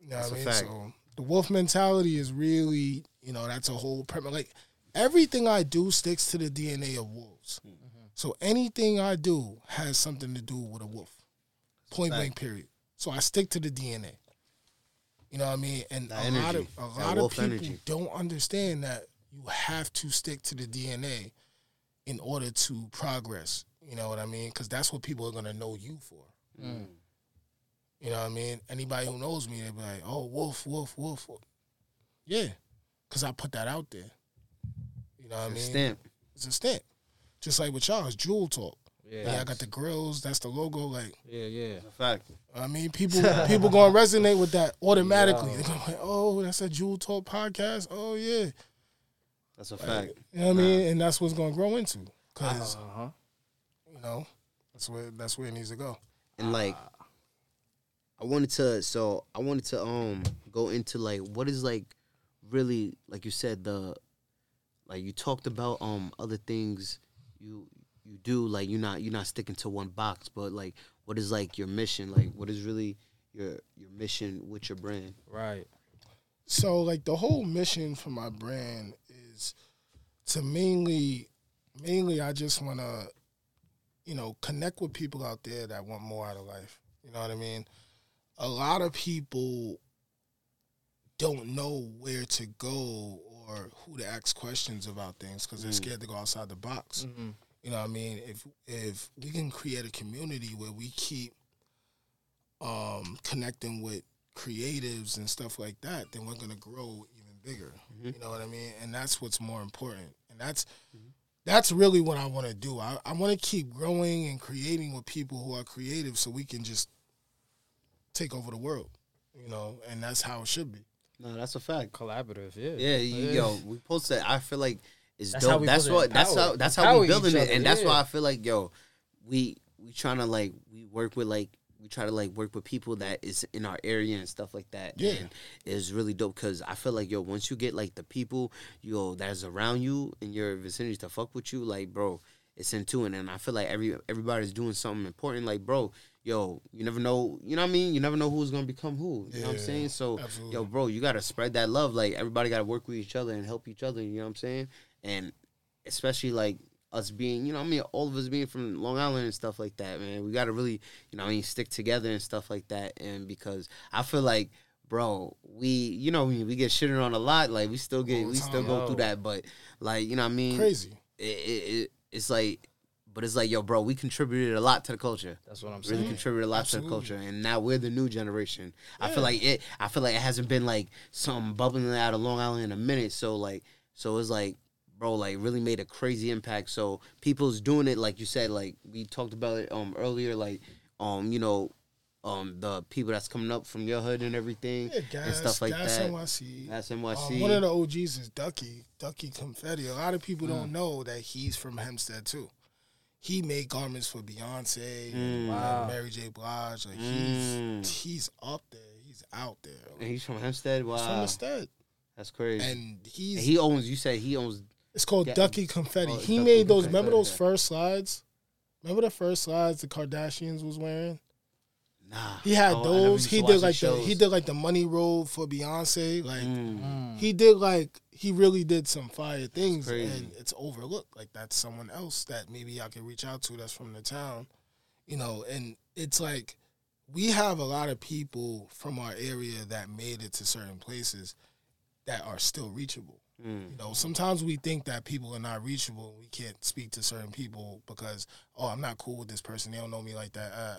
You know what That's I a mean? fact. So the wolf mentality is really, you know, that's a whole premise. Like everything I do sticks to the DNA of wolves. Mm-hmm. So anything I do has something to do with a wolf. Point fact. blank. Period. So I stick to the DNA. You know what I mean? And That a lot of a that lot of people energy. don't understand that you have to stick to the DNA in order to progress. You know what I mean? Because that's what people are gonna know you for. Mm. You know what I mean? Anybody who knows me, they be like, "Oh, wolf, wolf, wolf." wolf." Yeah, because I put that out there. You know what I mean? Stamp. It's a stamp. Just like with y'all, it's Jewel Talk. Yeah, Yeah, I got the grills. That's the logo. Like, yeah, yeah. Fact. I mean, people people gonna resonate with that automatically. Yo. They're gonna be like, "Oh, that's a Jewel Talk podcast." Oh yeah, That's a fact. you know what I mean? And that's what's gonna grow into. Cause Uh huh. you know, that's where that's where it needs to go. And like, I wanted to. So I wanted to um go into like what is like really like you said the like you talked about um other things you you do like you're not you're not sticking to one box but like what is like your mission like what is really your your mission with your brand Right. So like the whole mission for my brand is to mainly mainly I just want to you know connect with people out there that want more out of life. You know what I mean? A lot of people don't know where to go or who to ask questions about things because they're Mm. scared to go outside the box. Mm-hmm. You know what I mean? If if we can create a community where we keep um connecting with creatives and stuff like that, then we're gonna grow even bigger. Mhm. You know what I mean? And that's what's more important. And that's mm-hmm. that's really what I want to do. I, I want to keep growing and creating with people who are creative, so we can just take over the world. You know, and that's how it should be. no that's a fact Collaborative. Yeah. yeah, you, yo we posted i feel like it's That's dope that's what that's how that's how we building it other, and that's why i feel like yo we we trying to like we work with like we try to like work with people that is in our area and stuff like that. Yeah. and it's really dope because I feel like yo, once you get like the people yo that's around you in your vicinity to fuck with you, like bro, it's into tune. And I feel like every everybody's doing something important. Like bro, yo, you never know. You know what I mean? You never know who's gonna become who. You know what I'm saying? So absolutely. yo, bro, you gotta spread that love. Like everybody gotta work with each other and help each other. You know what I'm saying? And especially like us being, you know, I mean, all of us being from Long Island and stuff like that, man. We gotta really, you know, I mean, stick together and stuff like that. And because I feel like, bro, we, you know, we, we get shitted on a lot. Like we still get, we still go through that. But like, you know, what I mean, Crazy. It, it, it, it's like, but it's like, yo, bro, we contributed a lot to the culture That's what I'm saying. really contributed a lot to the culture and now we're the new generation i feel like it i feel like it hasn't been like something bubbling out of long island in a minute so like so it's like bro like really made a crazy impact so people's doing it like you said like we talked about it um earlier like um you know um the people that's coming up from your hood and everything Yeah, gas, and stuff like gas that NYC. that's Um, one of the OGs is Ducky, Ducky Confetti. A lot of people Mm. don't know that he's from Hempstead too. He made garments for Beyonce, Mm. Wow. Mary J. Blige. Like Mm. he's he's up there. He's out there. and he's from Hempstead wow He's from the stud, that's crazy and he's and he owns you said he owns it's called Yeah. Ducky Confetti. Oh, he Ducky made those. Confetti, Remember those okay. first slides? Remember the first slides the Kardashians was wearing? nah He had Oh, those. He did like the shows. he did like the money roll for Beyonce. Like. Mm. he did like he really did some fire things and it's overlooked like that's someone else that maybe i can reach out to that's from the town you know and it's like we have a lot of people from our area that made it to certain places that are still reachable Mm. you know sometimes we think that people are not reachable we can't speak to certain people because oh i'm not cool with this person they don't know me like that uh,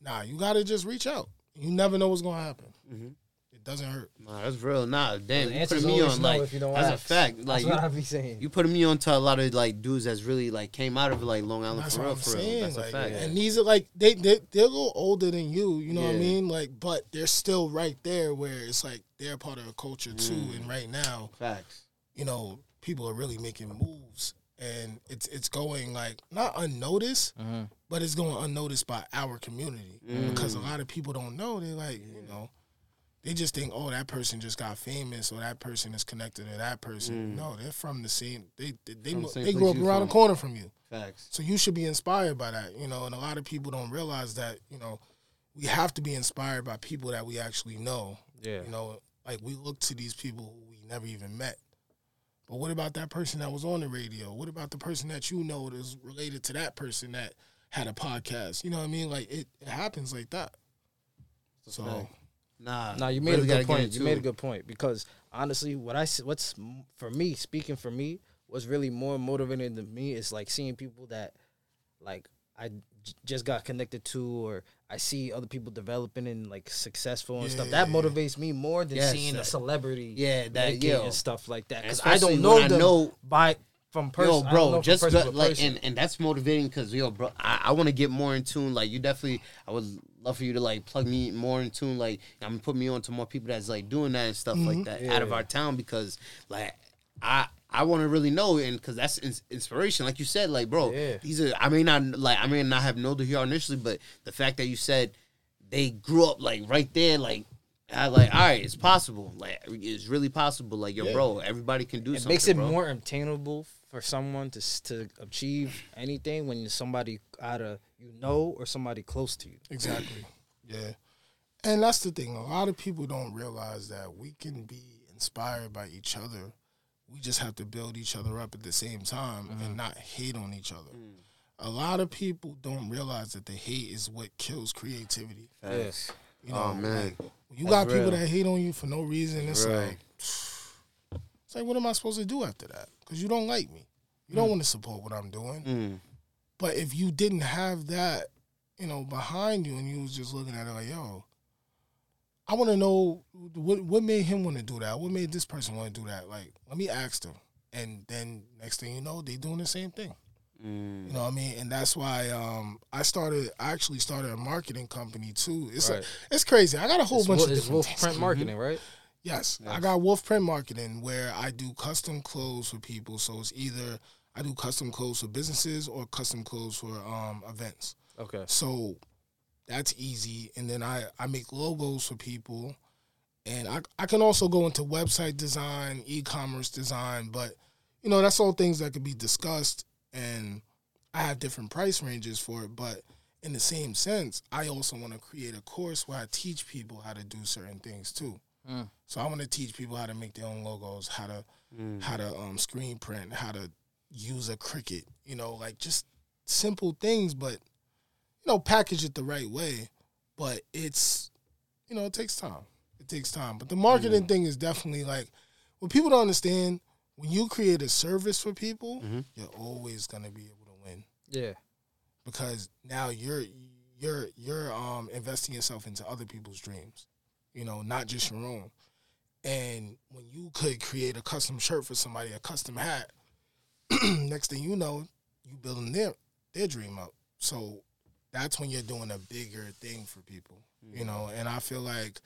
nah you gotta just reach out you never know what's gonna happen Mhm. it doesn't hurt Nah, that's real. Nah, damn, The you answer's putting me on like if you don't that's ask. a fact. Like That's you, what I be saying. you putting me on to a lot of like dudes that's really like came out of like Long Island That's for what real, I'm for saying. real. That's like, a fact. And these are like they they they're a little older than you, you know what I mean? Like, but they're still right there where it's like they're part of a culture too. Mm. And right now, Facts. You know, people are really making moves, and it's it's going like not unnoticed, Mhm. but it's going unnoticed by our community Mm. because a lot of people don't know. They like you know. They just think, oh, that person just got famous, or that person is connected to that person. Mm. No, they're from the same. They they they, the they grew up around from. the corner from you. Facts. So you should be inspired by that, you know. And a lot of people don't realize that, you know, we have to be inspired by people that we actually know Yeah. You know, like we look to these people who we never even met. But what about that person that was on the radio? What about the person that you know that's related to that person that had a podcast? You know what I mean? Like it, it happens like that. So fact. Nah, No, you made really a good point. You made a good point because honestly, what I s- what's for me speaking for me what's really more motivating to me is like seeing people that like I j- just got connected to or I see other people developing and like successful and stuff. That Yeah. motivates me more than Yes, seeing a celebrity yeah, that- yo. and stuff like that because I don't know when I know- by from person. Yo, I don't know bro, just person like, person. and, and that's motivating because yo, bro, I, I want to get more in tune. Like, you definitely, I would love for you to like plug me more in tune. Like, I mean, put me on to more people that's like doing that and stuff like mm-hmm. that out of our town because, like, I I want to really know and because that's ins- inspiration. Like you said, like, bro, Yeah. these are. I may not like, I may not have known the hero initially, but the fact that you said they grew up like right there, like. I like, all right, it's possible. Like, it's really possible. Like, yo, Yeah. bro, everybody can do it something. makes it bro. more obtainable for someone to to achieve anything when somebody out of you know or somebody close to you. Exactly. Yeah. And that's the thing. A lot of people don't realize that we can be inspired by each other. We just have to build each other up at the same time and mm-hmm. not hate on each other. Mm. A lot of people don't realize that the hate is what kills creativity. Facts. You know, Oh man, when you got people real. that hate on you for no reason. It's Real. like, it's like, what am I supposed to do after that? Because you don't like me. You don't mm. want to support what I'm doing. Mm. But if you didn't have that, you know, behind you and you was just looking at it like, yo, I want to know what what made him want to do that? What made this person want to do that? Like, let me ask them. And then next thing you know, they doing the same thing. Mm. You know what I mean? And that's why um, I started. I actually started a marketing company too. It's Right. it's crazy. I got a whole It's, bunch Wo- of different Wolf. Print Marketing, right? Yes, I got Wolf Print Marketing where I do custom clothes for people. So it's either I do custom clothes for businesses or custom clothes for um, events. Okay. So that's easy. And then I, I make logos for people. And I, I can also go into website design, e commerce design, but you know, that's all things that could be discussed. And I have different price ranges for it. But in the same sense, I also want to create a course where I teach people how to do certain things too. Mm. So I want to teach people how to make their own logos, how to how to um, screen print, how to use a Cricut. You know, like just simple things, but you know, package it the right way. But it's you know, it takes time. It takes time. But the marketing thing is definitely like what people don't understand. When you create a service for people, Mhm. you're always gonna be able to win Yeah. because now you're you're you're um investing yourself into other people's dreams, you know, not just your own. And when you could create a custom shirt for somebody, a custom hat, next thing you know, you building their their dream up. So that's when you're doing a bigger thing for people, you know. And I feel like,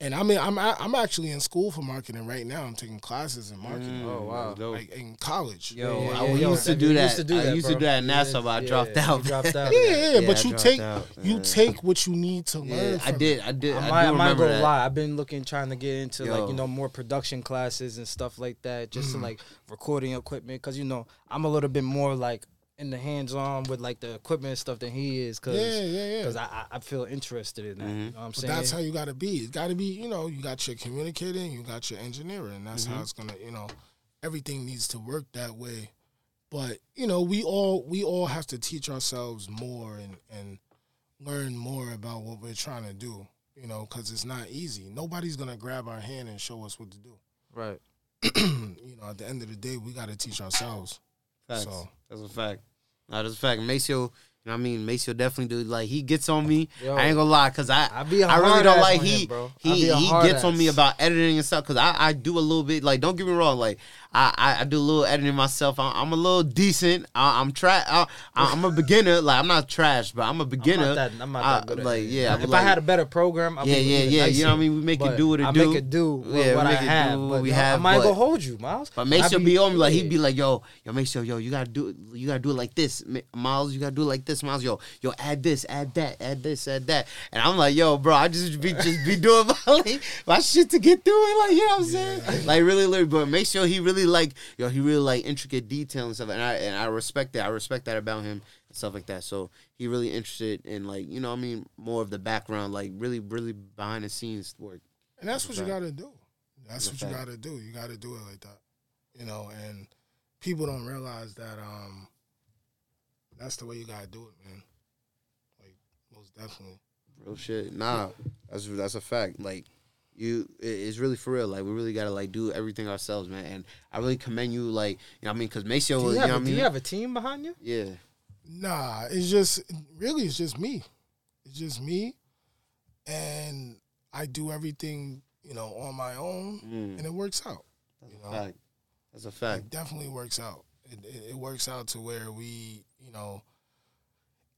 and I mean, I'm I'm actually in school for marketing right now. I'm taking classes in marketing, Oh, wow. Dope. like in college. Yo, Yeah, I yeah, yo, used to do we that. used to do I that, used to do that in Yeah, but I yeah, dropped out. dropped out. Yeah, yeah, yeah, Yeah, but you take out. you take what you need to learn. Yeah, I did. I did. I I, might, do I might remember go that. lie. I've been looking, trying to get into like you know more production classes and stuff like that, just Mm. to like recording equipment. Cause you know I'm a little bit more like in the hands on with like the equipment and stuff than he is. Cause Yeah, yeah, yeah. Cause I, I I feel interested in that. Mm-hmm. You know what I'm But saying? that's how you got to be. It's got to be, you know, you got your communicating, you got your engineering. And that's how mm-hmm. it's gonna, you know, everything needs to work that way. But you know, we all we all have to teach ourselves more and and learn more about what we're trying to do. You know, because it's not easy. Nobody's gonna grab our hand and show us what to do. right. you know, at the end of the day, we got to teach ourselves. Facts. So- That's a fact. That's a fact. Maceo, you know what I mean? Maceo definitely do like he gets on me. Yo. I ain't gonna lie, cause I I I really don't like he him, bro. He he gets on me about editing and stuff. Cause I I do a little bit like don't get me wrong like I I, I do a little editing myself. I, I'm a little decent. I, I'm trash. I'm a beginner. Like I'm not trash, but I'm a beginner. I'm not that, I'm not that good at like yeah. If but, I had a better program, I Yeah, yeah, yeah, you nicer. know what I mean? We make it do what it I do. make it do what, Yeah, we what I make it do have. what we have, I might go hold you, Miles. But I Maceo be- be on me like he'd be like, yo, yo, Maceo, yo, you gotta do, you gotta do it like this, Miles. You gotta do it like this, Miles. Yo, yo, add this, add that, add this, add that. And I'm like, yo, bro, I just be just be doing my like, my shit to get through it, like you know what I'm saying? Like really, really, but make sure he really like, yo, he really like intricate detail and stuff, and I and I respect that. I respect that about him and stuff like that. So he really interested in like, you know, what I mean, more of the background, like really, really behind the scenes work. And that's what you got to do. That's what you got to do. You got to do it like that. You know, and people don't realize that um that's the way you got to do it, man. Like most definitely. Real shit. Nah, that's that's a fact. Like you, it's really for real. Like we really gotta like do everything ourselves, man. And I really commend you. Like you know, what I mean, because Maceo, Do was, you, you have know a, what I do you have a team behind you? yeah. Nah, it's just really it's just me. It's just me, and I do everything you know on my own, Mm, and it works out. that's you a know. fact. That's a fact. It definitely works out. It, it, it works out to where we, you know,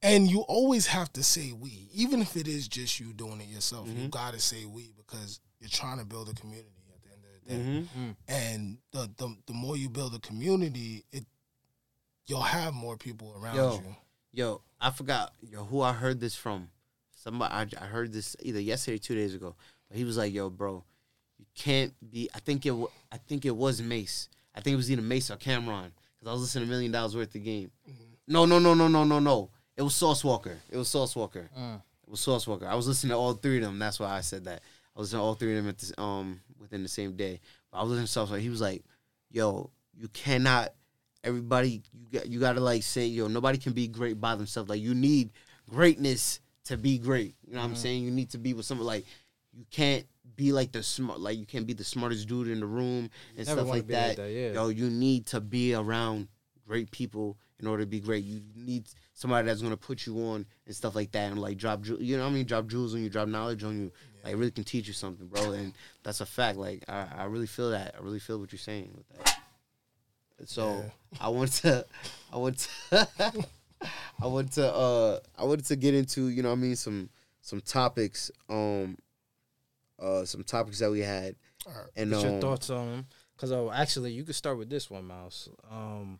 and you always have to say we, even if it is just you doing it yourself. You Mhm. gotta say we because you're trying to build a community at the end of the day. hmm And the, the the more you build a community, it you'll have more people around Yo. you. Yo, I forgot. Yo, who I heard this from? Somebody. I, I heard this either yesterday, or two days ago. But he was like, "Yo, bro, you can't be." I think it. I think it was Mase. I think it was either Mase or Cam'ron because I was listening to Million Dollaz Worth of Game. No, no, no, no, no, no, no. It was Sauce Walka. It was Sauce Walka. Mm. It was Sauce Walka. I was listening to all three of them. That's why I said that. I was listening to all three of them at this, um within the same day. But I was listening to Sauce Walka. He was like, "Yo, you cannot. Everybody, you got you got to like say, yo, nobody can be great by themselves. Like you need greatness to be great. You know what I'm saying? You need to be with someone like you can't be like the smart, like you can't be the smartest dude in the room and Never stuff like that. that, yeah. Yo, you need to be around great people in order to be great. You need somebody that's gonna put you on and stuff like that, and like drop, you know, what I mean, drop jewels on you, drop knowledge on you, like really can teach you something, bro. And that's a fact. Like I, I really feel that. I really feel what you're saying with that. So I want to, I want to, I want to, uh, I wanted to get into, you know, what I mean, some some topics, um, uh, some topics that we had, right. and What's your um, thoughts on them? Because oh, actually, you could start with this one, Mouse. Um,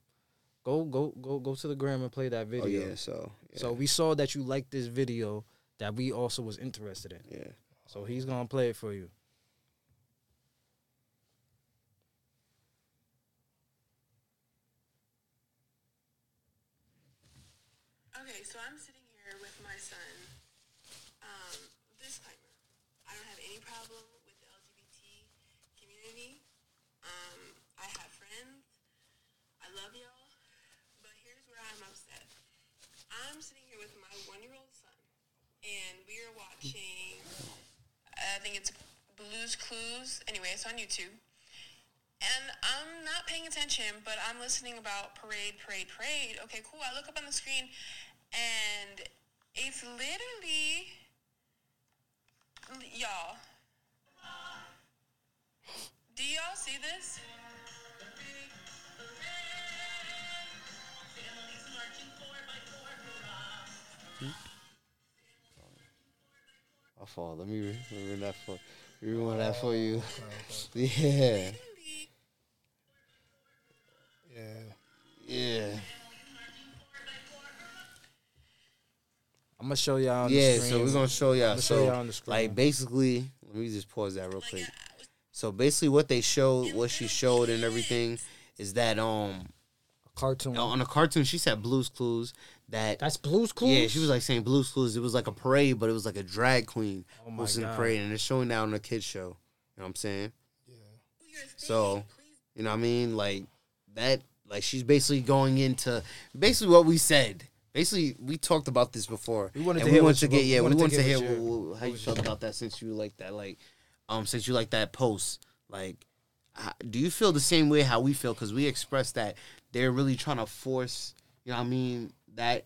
go go go go to the gram and play that video. Oh video. yeah, so yeah, So we saw that you liked this video that we also was interested in. yeah. So he's gonna play it for you. Okay, so I'm sitting here with my son. Um, disclaimer: I don't have any problem with the LGBT community. Um, I have friends. I love y'all. But here's where I'm upset. I'm sitting here with my one-year-old son, and we are watching. I think it's Blue's Clues. Anyway, it's on YouTube. And I'm not paying attention, but I'm listening about parade, parade, parade. Okay, cool. I look up on the screen, and it's literally y'all. Do y'all see this? Fault. Let me re- let me run that for rewind that for you. Yeah, Literally, Yeah. yeah, I'm gonna show y'all on yeah. the screen. So we're gonna show y'all. I'ma show So y'all on the screen. like basically, let me just pause that real quick. So basically, what they showed, what she showed, and everything is that um a cartoon. on a cartoon she said Blue's Clues that That's Blue's Clues. yeah she was like saying Blue's Clues. It was like a parade, but it was like a drag queen Oh was in the parade, and it's showing that on a kids show. You know what I'm saying? do your thing, So- You know what I mean? Like that like she's basically going into basically what we said. Basically, we talked about this before. We wanted And to hear wanted to you- get yeah, we wanted to wanted to get hear what your- wh- wh- how you felt about that since you like that like um since you like that post. Like h- do you feel the same way how we feel cuz we expressed that they're really trying to force, you know what I mean, that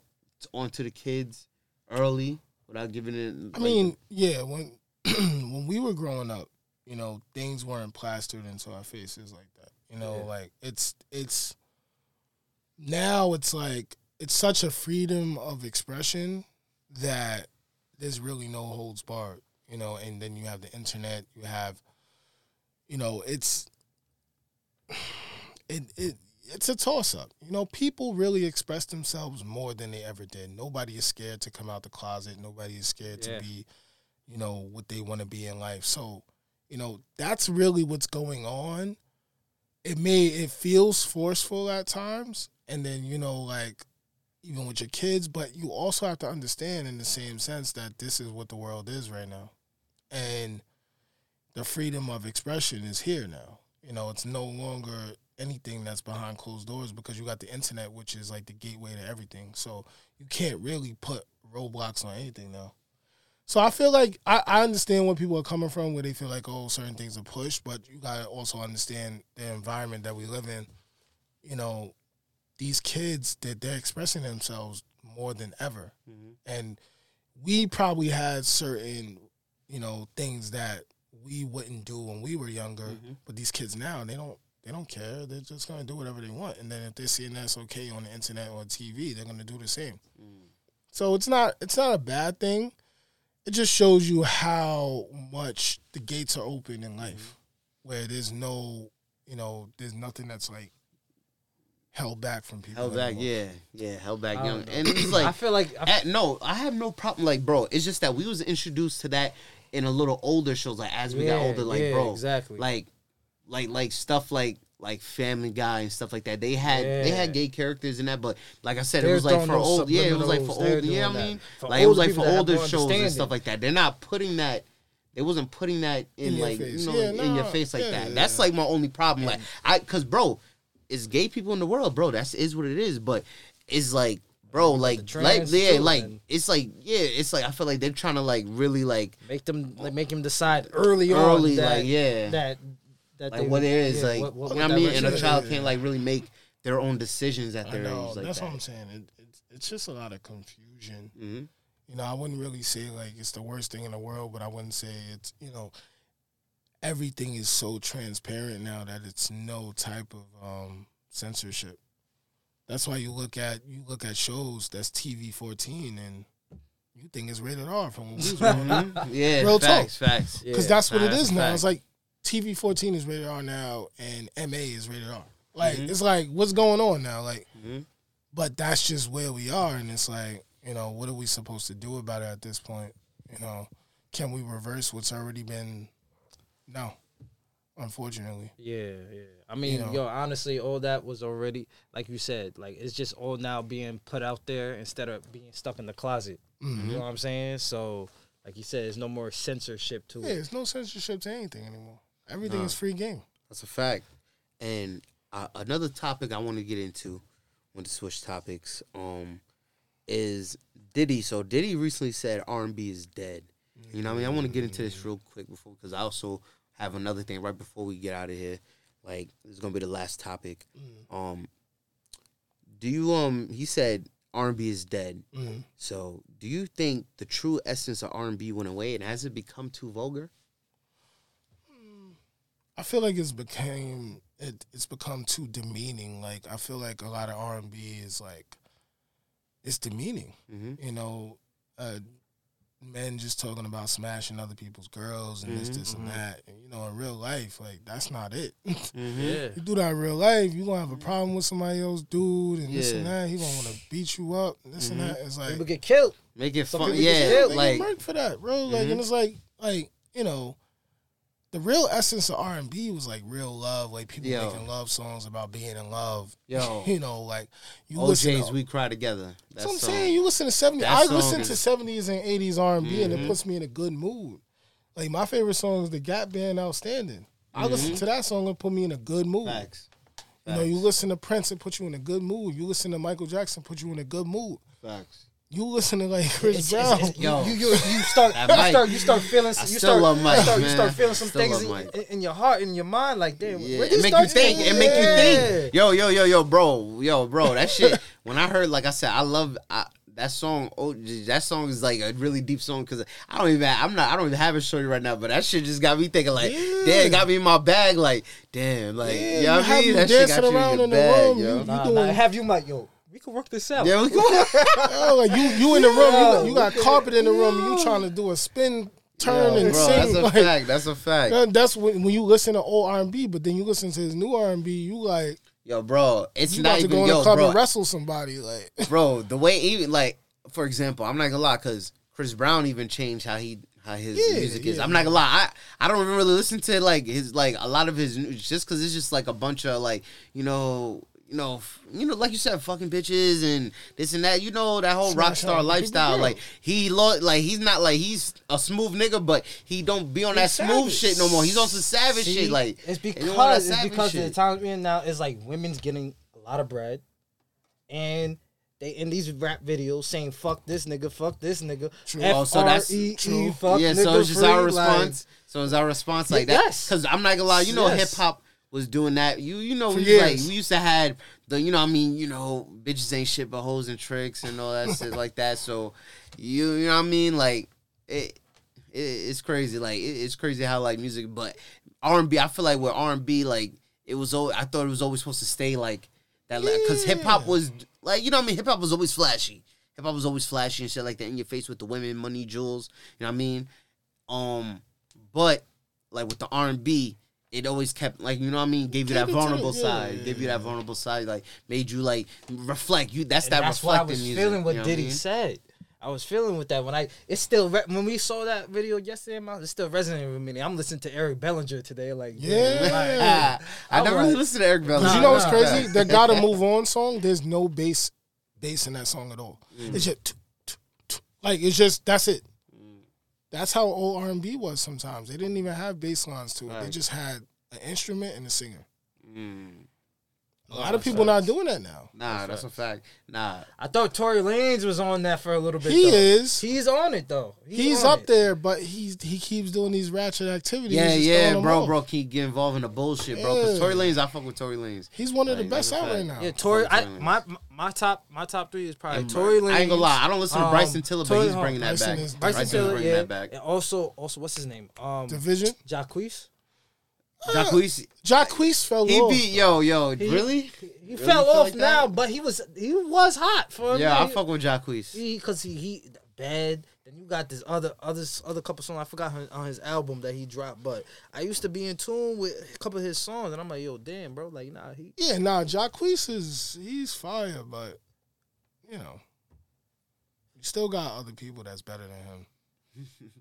onto the kids early without giving it I mean, yeah, when when we were growing up, you know, things weren't plastered into our faces like that. You know, Yeah. like it's it's now it's like it's such a freedom of expression that there's really no holds barred. You know, and then you have the internet, you have you know, it's it it it's a toss up. You know, people really express themselves more than they ever did. Nobody is scared to come out the closet. Nobody is scared Yeah. to be, you know, what they want to be in life. So, you know, that's really what's going on. It may it feels forceful at times, and then you know, like even with your kids, but you also have to understand in the same sense that this is what the world is right now, and the freedom of expression is here now. You know, it's no longer anything that's behind closed doors because you got the internet, which is like the gateway to everything. So you can't really put roadblocks on anything now. So I feel like I, I understand where people are coming from, where they feel like oh certain things are pushed, but you gotta also understand the environment that we live in. You know, these kids that they're expressing themselves more than ever, mm-hmm. and we probably had certain you know things that we wouldn't do when we were younger, mm-hmm. but these kids now they don't they don't care. They're just gonna do whatever they want, and then if they're seeing that's okay on the internet or TV, they're gonna do the same. So it's not it's not a bad thing. It just shows you how much the gates are open in life, where there's no you know there's nothing that's like held back from people. Held back, anymore. yeah, yeah, held back young, know. and it's like I feel like I, Eh, no, I have no problem. Like, bro, it's just that we was introduced to that in a little older shows. Like as we got older, like yeah, bro, exactly. Like, like, like stuff like like Family Guy and stuff like that. They had they had gay characters in that, but like I said, it They're was like for old. Yeah, it was like for old. Yeah, I mean, like it was like for older shows and stuff like that. They're not putting that. They wasn't putting that in, In like face. you know Yeah, in your face like yeah, that. yeah. That's like my only problem. Like I, cause bro, it's gay people in the world, bro. That's is what it is. But it's like, bro, like, like, yeah, like, it's like, yeah, it's like I feel like they're trying to like really like, make them like make him decide early, Early, on that, like, yeah. that that like what it is, yeah, like, what- what what I mean. And a child can't like really make their own decisions at their know. age like that's that. what I'm saying. It, it's it's just a lot of confusion. Mhm. You know, I wouldn't really say like it's the worst thing in the world, but I wouldn't say it's you know everything is so transparent now that it's no type of um, censorship. That's why you look at you look at shows that's TV fourteen and you think it's rated R from when we was growing up. Yeah, Real talk. facts, facts. Yeah. Because that's what it is now. fact. It's like TV fourteen is rated R now and MA is rated R. Like Mhm. it's like what's going on now? Like Mhm. but that's just where we are and it's like, you know, what are we supposed to do about it at this point? You know, can we reverse what's already been no. Unfortunately. Yeah, yeah. I mean, know. yo, honestly, all that was already like you said. Like it's just all now being put out there instead of being stuck in the closet. Mhm. You know what I'm saying? So, like you said, there's no more censorship to Yeah, it. Yeah, there's no censorship to anything anymore. Everything Nah. is free game. That's a fact. And uh, another topic I want to get into, want to switch topics, um, is Diddy. So Diddy recently said R and B is dead. You know, what I mean, I want to get into this real quick before because I also have another thing right before we get out of here. Like this is gonna be the last topic. Um, do you um? He said R and B is dead. Mhm. So do you think the true essence of R and B went away and has it become too vulgar? I feel like it's became it, it's become too demeaning. Like I feel like a lot of R and B is like it's demeaning. Mm-hmm. You know, uh, men just talking about smashing other people's girls and this, Mhm, this, and that. And, you know, in real life, like that's not it. Mm-hmm. Yeah. you do that in real life, you gonna have a problem with somebody else, dude, and this and that. He gonna want to beat you up, and this and that. Bro, like and it's like the real essence of R and B was like real love, like people Yo. making love songs about being in love. Yo. you know, like you listen. OJ's To, "We Cry Together." that's what I'm song. saying. You listen to seventies. I listen to seventies and eighties R and B, and it Mhm. puts me in a good mood. Like my favorite song is the Gap Band "Outstanding." I listen Mhm. to that song and put me in a good mood. Facts. You know, you listen to Prince and put you in a good mood. You listen to Michael Jackson, put you in a good mood. Facts. You listen to like Chris It's- Brown. it's- it's- Yo. you, you, you, you start, you Mike. start, you start feeling, I you start, love Mike, you start, you start feeling some things in, in, in your heart, in your mind, like damn, Yeah, it make you start- think. It make you think. Yo, yo, yo, yo, bro, yo, bro. That shit. when I heard, like I said, I love I, that song. Oh, that song is like a really deep song because I don't even. I'm not. I don't even have a shorty right now, but that shit just got me thinking. Like, Yeah. damn, got me in my bag. Like, damn, like, Yeah, you know what I have mean? you That shit dancing got you around in in your the bag, room, yo. you- Nah, doing- nah, have you like yo? We can work this out. Yeah, we go. Oh, like you, you in the room, Yo, you, you got look carpet in the room, yo. you trying to do a spin, turn, Yo, and bro, that's a like, fact. That's a fact. that- that's when, when you listen to old R and B, but then you listen to his new R and B, you like Yo, bro, it's you not about to even go in yo, the club bro. and wrestle somebody. Like bro, the way even like for example, I'm not gonna lie, cause Chris Brown even changed how he how his Yeah, music is. yeah, I'm not gonna lie, I I don't even really listen to like his like a lot of his just cause it's just like a bunch of like you know. You know, f- you know, like you said, fucking bitches and this and that. You know that whole rock star lifestyle. Like he, lo- like he's not like he's a smooth nigga, but he don't be on that He's smooth shit no more. He's on some savage See, shit. Like it's he don't want that because it's savage because the shit. times we're in now is like women's getting a lot of bread, and they in these rap videos saying "fuck this nigga, fuck this nigga." True. Oh, so that's F-R-E-E, true. fuck yeah, nigga so it's just free, our like- response. so it's our response like that. Because I'm not gonna lie, you know, Yes. hip hop was doing that. You you know, we like we used to had the you know I mean you know bitches ain't shit but hoes and tricks and all that shit like that. So you you know what I mean like it. it it's crazy, like it, it's crazy how like music, but R and B. I feel like with R and B, like it was. al- I thought it was always supposed to stay like that, because hip hop was like you know what I mean. Hip hop was always flashy. Hip hop was always flashy and shit like that in your face with the women, money, jewels. You know what I mean? Um, but like with the R and B, it always kept like you know what I mean. Gave you Keep that vulnerable it, yeah, side. yeah, Gave you that vulnerable side. Like made you like reflect. You that's And that that's why I reflecting was music. feeling what you know Diddy I mean? said. I was feeling with that when I it's still re- when we saw that video yesterday, man, it's still resonating with me. I'm listening to Eric Bellinger today, like Yeah. like, I I'm never like- really listened to Eric Bellinger. You know what's crazy? The "Gotta Move On" song. There's no bass, bass in that song at all. Mm. It's just like it's just that's it. That's how old R and B was. Sometimes they didn't even have bass lines to it. They just had an instrument and a singer. Mm. A lot of people not doing that now. Nah, that's a fact. Nah, I thought Tory Lanez was on that for a little bit. He though. is. He's on it though. He's on up it. there, but he's he keeps doing these ratchet activities. yeah, He's just yeah, throwing them bro, off. bro, keep get involved in the bullshit, bro. Cause Yeah. Tory Lanez, I fuck with Tory Lanez. He's one of the Like, best that's a out right fact. now. Yeah, Tory. I, Tory Lanez. my my top my top three is probably And Tory Lanez. I ain't gonna lie, I don't listen to um, Bryson Tiller, but Tory- he's bringing that Bryson back. is- Bryson Bryson's Tiller, bringing yeah. that back. And also, also, what's his name? Um, Division. Jacquees. Jacquees, Jacquees fell he off. beat yo, yo, He- really? He Really fell off like now, that? but he was he was hot for a Yeah, I minute. fuck with Jacquees. He because he he bad. Then you got this other other other couple songs I forgot on- on his album that he dropped. But I used to be in tune with a couple of his songs, and I'm like, yo, damn, bro, like nah, he Yeah, nah, Jacquees is he's fire, but you know, you still got other people that's better than him.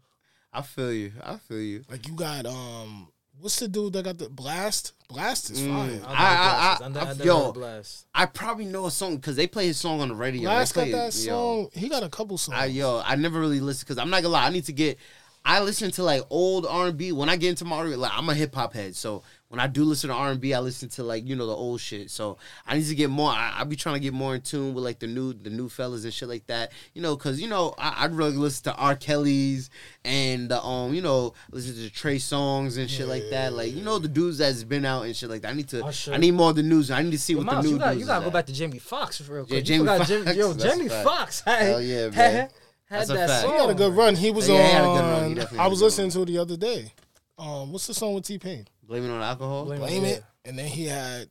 I feel you. I feel you. Like you got um, what's the dude that got the blast? Blast is Mm. fire. I- I- I- under, I- under yo, blast. I probably know a song because they play his song on the radio. Blast got that it, song. He got a couple songs. I yo, I never really listened because I'm not gonna lie. I need to get. I listen to like old R and B. When I get into my like, I'm a hip hop head, so when I do listen to R and B, I listen to like you know the old shit. So I need to get more. I, I be trying to get more in tune with like the new the new fellas and shit like that. You know, because you know I, I'd really listen to R. Kelly's and the um you know listen to Trey Songz and shit like that. Like you know the dudes that's been out and shit like that. I need to. Usher. I need more of the news. I need to see Yo, what Miles, the new you got dudes you gotta go at. back to Jamie Foxx real quick. Yeah, You Jamie forgot Foxx, Jim- yo, that's Jamie a fact. Foxx. Had, Hell yeah, man. had That's a that fact. song. he had a good run. He was Yeah, on. he had a good run. He I was a good listening to it the other day. Um, what's the song with T Pain? Blame it on alcohol. Blame Blame Yeah. it. And then he had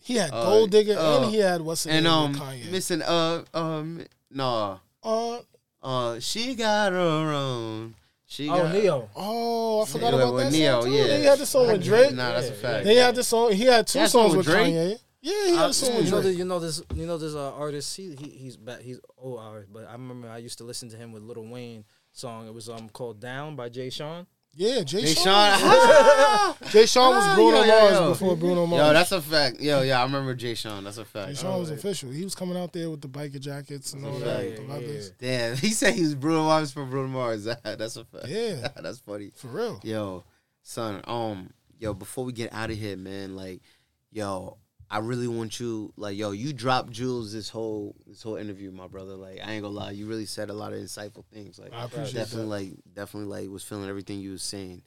he had Uh, Gold Digger uh, and he had what's the and name um Kanye. missing uh um no uh, uh she got her own she Oh, got Ne-Yo. oh, I forgot Yeah, about that Ne-Yo, song too. yeah. They had the song with Drake. nah that's a Yeah, fact They had the song. He had two He had songs with with Drake? Kanye. Yeah, he had Uh, a song you with know, Drake. this, you know this. You know this uh, artist. He, he he's back. He's old artist, but I remember I used to listen to him with Lil Wayne song. It was um called Down by Jay Sean. Yeah, Jay, Jay Sean. Sean Jay Sean was Ah, Bruno yo, yo, Mars yo. before Bruno Mars. yo that's a fact yo yeah I remember Jay Sean that's a fact Jay Sean was official. He was coming out there with the biker jackets and all That's a that. fact. the leathers. damn he said he was Bruno Mars for Bruno Mars that's a fact Yeah. that's funny For real. Yo, son, um, yo, before we get out of here, man, like, yo, I really want you, like, yo, you dropped jewels this whole this whole interview, my brother. Like, I ain't gonna lie, you really said a lot of insightful things. Like, I appreciate definitely, like, definitely, like, was feeling everything you was saying.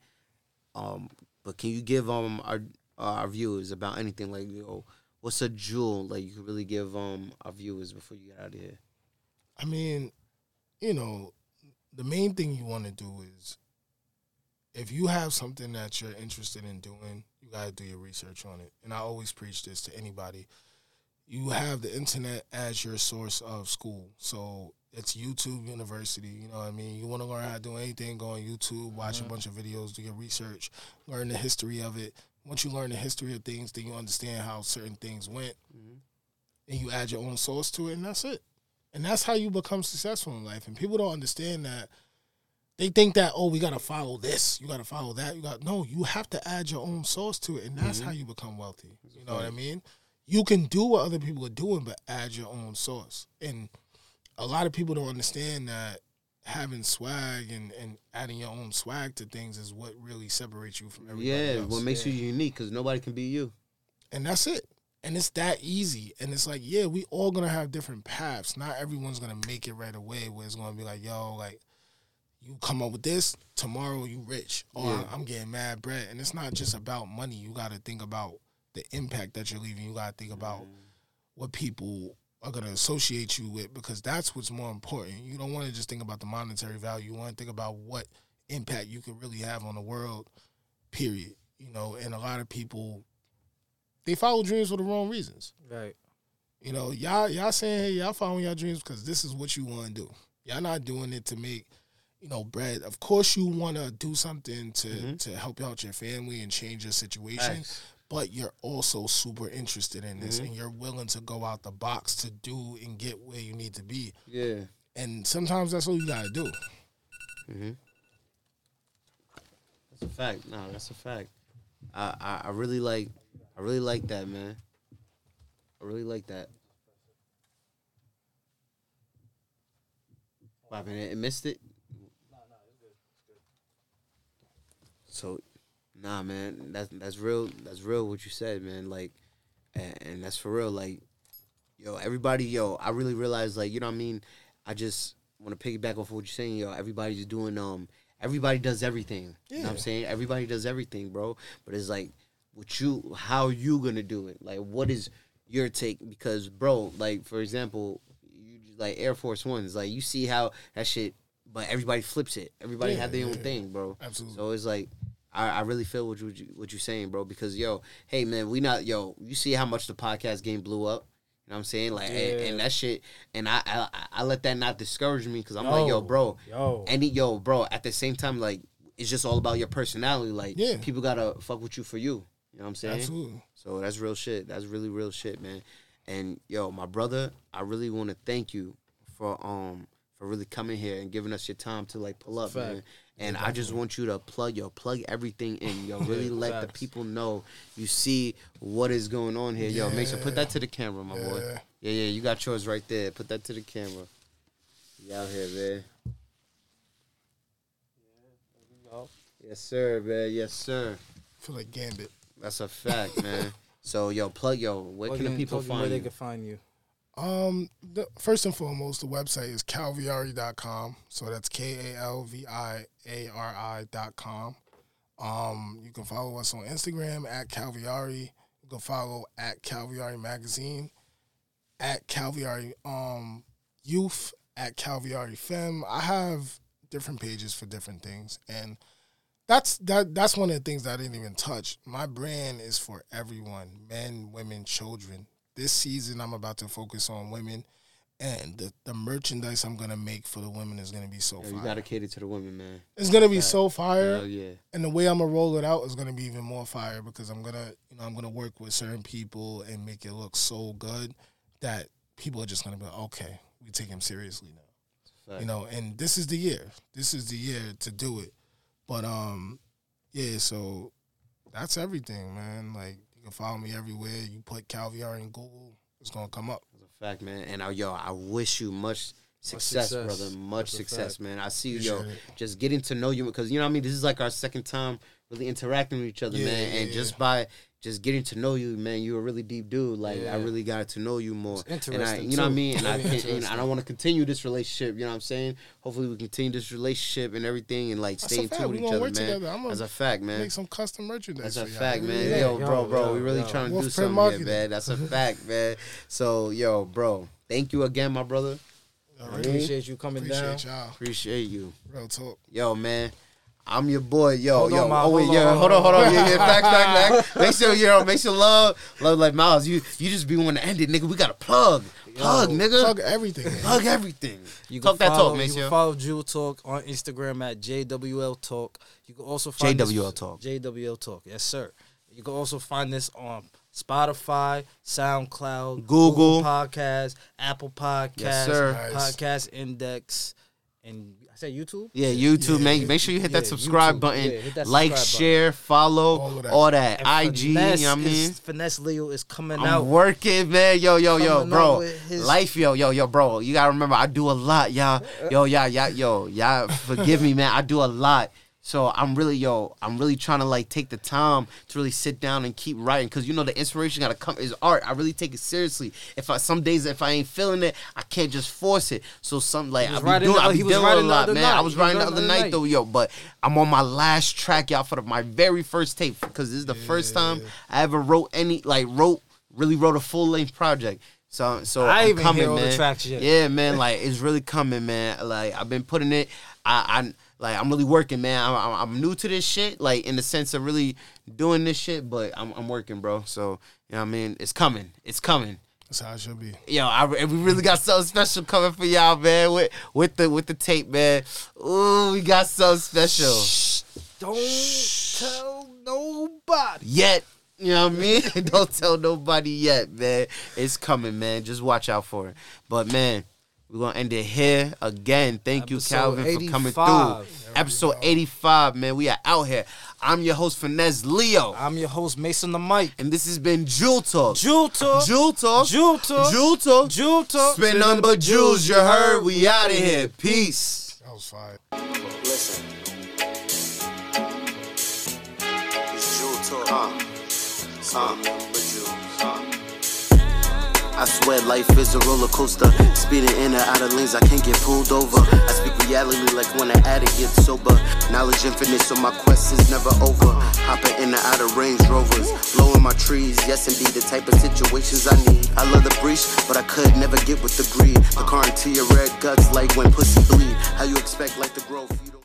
Um, but can you give um our uh, our viewers about anything like, yo, what's a jewel like you could really give um our viewers before you get out of here? I mean, you know, the main thing you want to do is if you have something that you're interested in doing, got to do your research on it. And I always preach this to anybody. You have the internet as your source of school. So it's YouTube University. You know what I mean? You want to learn how to do anything, go on YouTube, watch a mm-hmm. bunch of videos, do your research, learn the history of it. Once you learn the history of things, then you understand how certain things went. Mm-hmm. And you add your own source to it, and that's it. And that's how you become successful in life. And people don't understand that. They think that, oh, we gotta follow this, you gotta follow that. You got no, you have to add your own source to it, and that's mm-hmm. how you become wealthy. You know what I mean? You can do what other people are doing, but add your own source. And a lot of people don't understand that having swag and, and adding your own swag to things is what really separates you from everybody Yeah, else. what makes you unique? Because nobody can be you. and that's it. And it's that easy. And it's like, yeah, we all gonna have different paths. Not everyone's gonna make it right away. Where it's gonna be like, yo, like you come up with this tomorrow, you rich, or Yeah. I'm getting mad bread. And it's not just about money. You got to think about the impact that you're leaving. You got to think about mm-hmm. what people are gonna associate you with because that's what's more important. You don't want to just think about the monetary value. You want to think about what impact you can really have on the world. Period. You know, and a lot of people they follow dreams for the wrong reasons. Right. You know, y'all y'all saying, hey, y'all following your dreams because this is what you want to do. Y'all not doing it to make, you know, bread. Of course, you want to do something to mm-hmm. to help out your family and change your situation, Facts. but you're also super interested in this, mm-hmm. and you're willing to go out the box to do and get where you need to be. Yeah. And sometimes that's all you gotta do. Mm-hmm. That's a fact. No, that's a fact. I, I, I really like I really like that, man. I really like that. What happened? It missed it? So, nah, man, that's that's real. That's real. What you said, man. Like, and, and that's for real. Like, yo, everybody, yo, I really realized, like, you know what I mean. I just want to piggyback off what you're saying, yo. Everybody's doing, um, everybody does everything. You know what I'm saying? Everybody does everything, bro. But it's like, what you, how you gonna do it? Like, what is your take? Because, bro, like, for example, you like Air Force Ones, like, you see how that shit, but everybody flips it. Everybody Yeah, have their own yeah. thing, bro. Absolutely. So it's like. I, I really feel what you what you saying, bro. Because yo, hey man, we not yo. You see how much the podcast game blew up. You know what I'm saying? Like, and, Yeah. and that shit, and I, I I let that not discourage me because I'm like, yo, Yo, bro, yo. any yo, bro. At the same time, like, it's just all about your personality. Like, Yeah. people gotta fuck with you for you. You know what I'm saying? Absolutely. So that's real shit. That's really real shit, man. And yo, my brother, I really want to thank you for um for really coming here and giving us your time to like pull up, Fact. man. And I just want you to plug yo, plug everything in, yo. Really Yeah, let the people know you see what is going on here, yo. Make sure put that to the camera, my boy. Yeah. Yeah, yeah, you got yours right there. Put that to the camera. You out here, man. Yes, sir, man. Yes, sir. feel like Gambit. That's a fact, man. So, yo, plug, yo, where Plug can the in- people plug in where find they can find you? Um, the, first and foremost, the website is calviari.com. So that's K A L V I A R I.com. Um, you can follow us on Instagram at Calviari. You can follow at Calviari Magazine, at Calviari um, Youth, at Calviari Femme. I have different pages for different things, and that's that. That's one of the things that I didn't even touch. My brand is for everyone: men, women, children. This season, I'm about to focus on women, and the, the merchandise I'm gonna make for the women is gonna be so Yo, you gotta cater to the women, man. it's gonna be so fire Hell yeah. and the way I'm gonna roll it out is gonna be even more fire because I'm gonna, you know, I'm gonna work with certain people and make it look so good that people are just gonna be like, okay, we take him seriously now, you know. And this is the year. This is the year to do it. But um, yeah. So that's everything, man. Like you can follow me everywhere. You put Calviari in Google, it's gonna come up. That's a fact, man. And uh, yo, I wish you much success, success. brother. Much That's success, man. I see you, yo, Appreciate just getting to know you because you know what I mean. This is like our second time really interacting with each other, Yeah, man. yeah, and yeah. just by just getting to know you, man, you're a really deep dude. Like I really got to know you more. It's and I, interesting, you know what I mean. And I can, and I don't want to continue this relationship. You know what I'm saying? Hopefully, we continue this relationship and everything, and like That's stay in fact. tune We with each gonna other, work man. together. I'm gonna a fact, man. Make some custom merchandise. That's a fact, man. Yeah, yo, yo, bro, bro, yo, we really yo. trying to Wolf do something Marketing. here, man. That's a fact, man. So, yo, bro, thank you again, my brother. All I. Appreciate you coming down. Appreciate y'all. Appreciate you, Real talk. yo, man. I'm your boy, yo, Hold on, yo. Miles. oh wait, Hold yeah, on, hold on, hold hold on. on, yeah, yeah. Facts, facts, facts. Make sure, yo, make sure love, love like Miles. You, you just be wanting to end it, nigga. We got to plug, plug, nigga, Plug plug, everything. man. everything. You talk can that follow, talk, You can follow Jewel Talk on Instagram at JWL Talk. You can also find this- JWL Talk. JWL Talk. Yes, sir. You can also find this on Spotify, SoundCloud, Google. Podcast, Apple Podcast, Yes, sir. Nice. Podcast Index, and I said YouTube. Yeah, YouTube, Yeah, man. Make sure you hit that subscribe YouTube. button. Yeah, hit that like, subscribe share, follow, All that. all that. And IG, you know what I mean? is- Finesse Leo is coming I'm out. working, man. Yo, yo, yo, bro. his- Life, yo, yo, yo, bro. You gotta remember, I do a lot, y'all. Yo, y'all, y'all, yo, y'all. Forgive me, man. I do a lot. So I'm really, yo, I'm really trying to like take the time to really sit down and keep writing, cause you know the inspiration gotta come is art. I really take it seriously. If I some days if I ain't feeling it, I can't just force it. So some like I be writing doing, the- I be he was dealing a lot, man. night. I was writing the other the other night though, yo. But I'm on my last track, y'all, for the, my very first tape, cause this is the first time I ever wrote any like wrote really wrote a full length project. So so I I'm even coming, hear all the man. tracks yet. Yeah, man. Like it's really coming, man. Like I've been putting it. I, I like I'm really working, man. I'm, I'm, new to this shit, like in the sense of really doing this shit, but I'm, I'm working, bro. So you know what I mean. It's coming. It's coming. That's how it should be. Yo, I, and we really got something special coming for y'all, man. With with the with the tape, man. Ooh, we got something special. Shh, Don't tell nobody. Yet, you know what I mean? Don't tell nobody yet, man. It's coming, man. Just watch out for it. But man, we're gonna end it here again. Thank you, Episode Calvin, for coming 85. through. Episode 85, man. We are out here. I'm your host, Finesse Leo. I'm your host Mason the Mike. and this has been Jewel Talk. Jewel Talk. Jewel Talk. Jewel Talk. Jewel Talk. Jewel Talk. Spin number jewels, you heard. We out of here. Peace. That was fire. Listen. It's Jewel Talk. Uh, with Jewel. Uh. I swear life is a roller coaster. Speeding in and out of lanes, I can't get pulled over. I speak reality like when an addict gets sober. Knowledge infinite, so my quest is never over. Hopping in and out of Range Rovers, blowing my trees. Yes, indeed, the type of situations I need. I love the breach, but I could never get with the greed. The car into your red guts, like when pussy bleed. How you expect like growth? You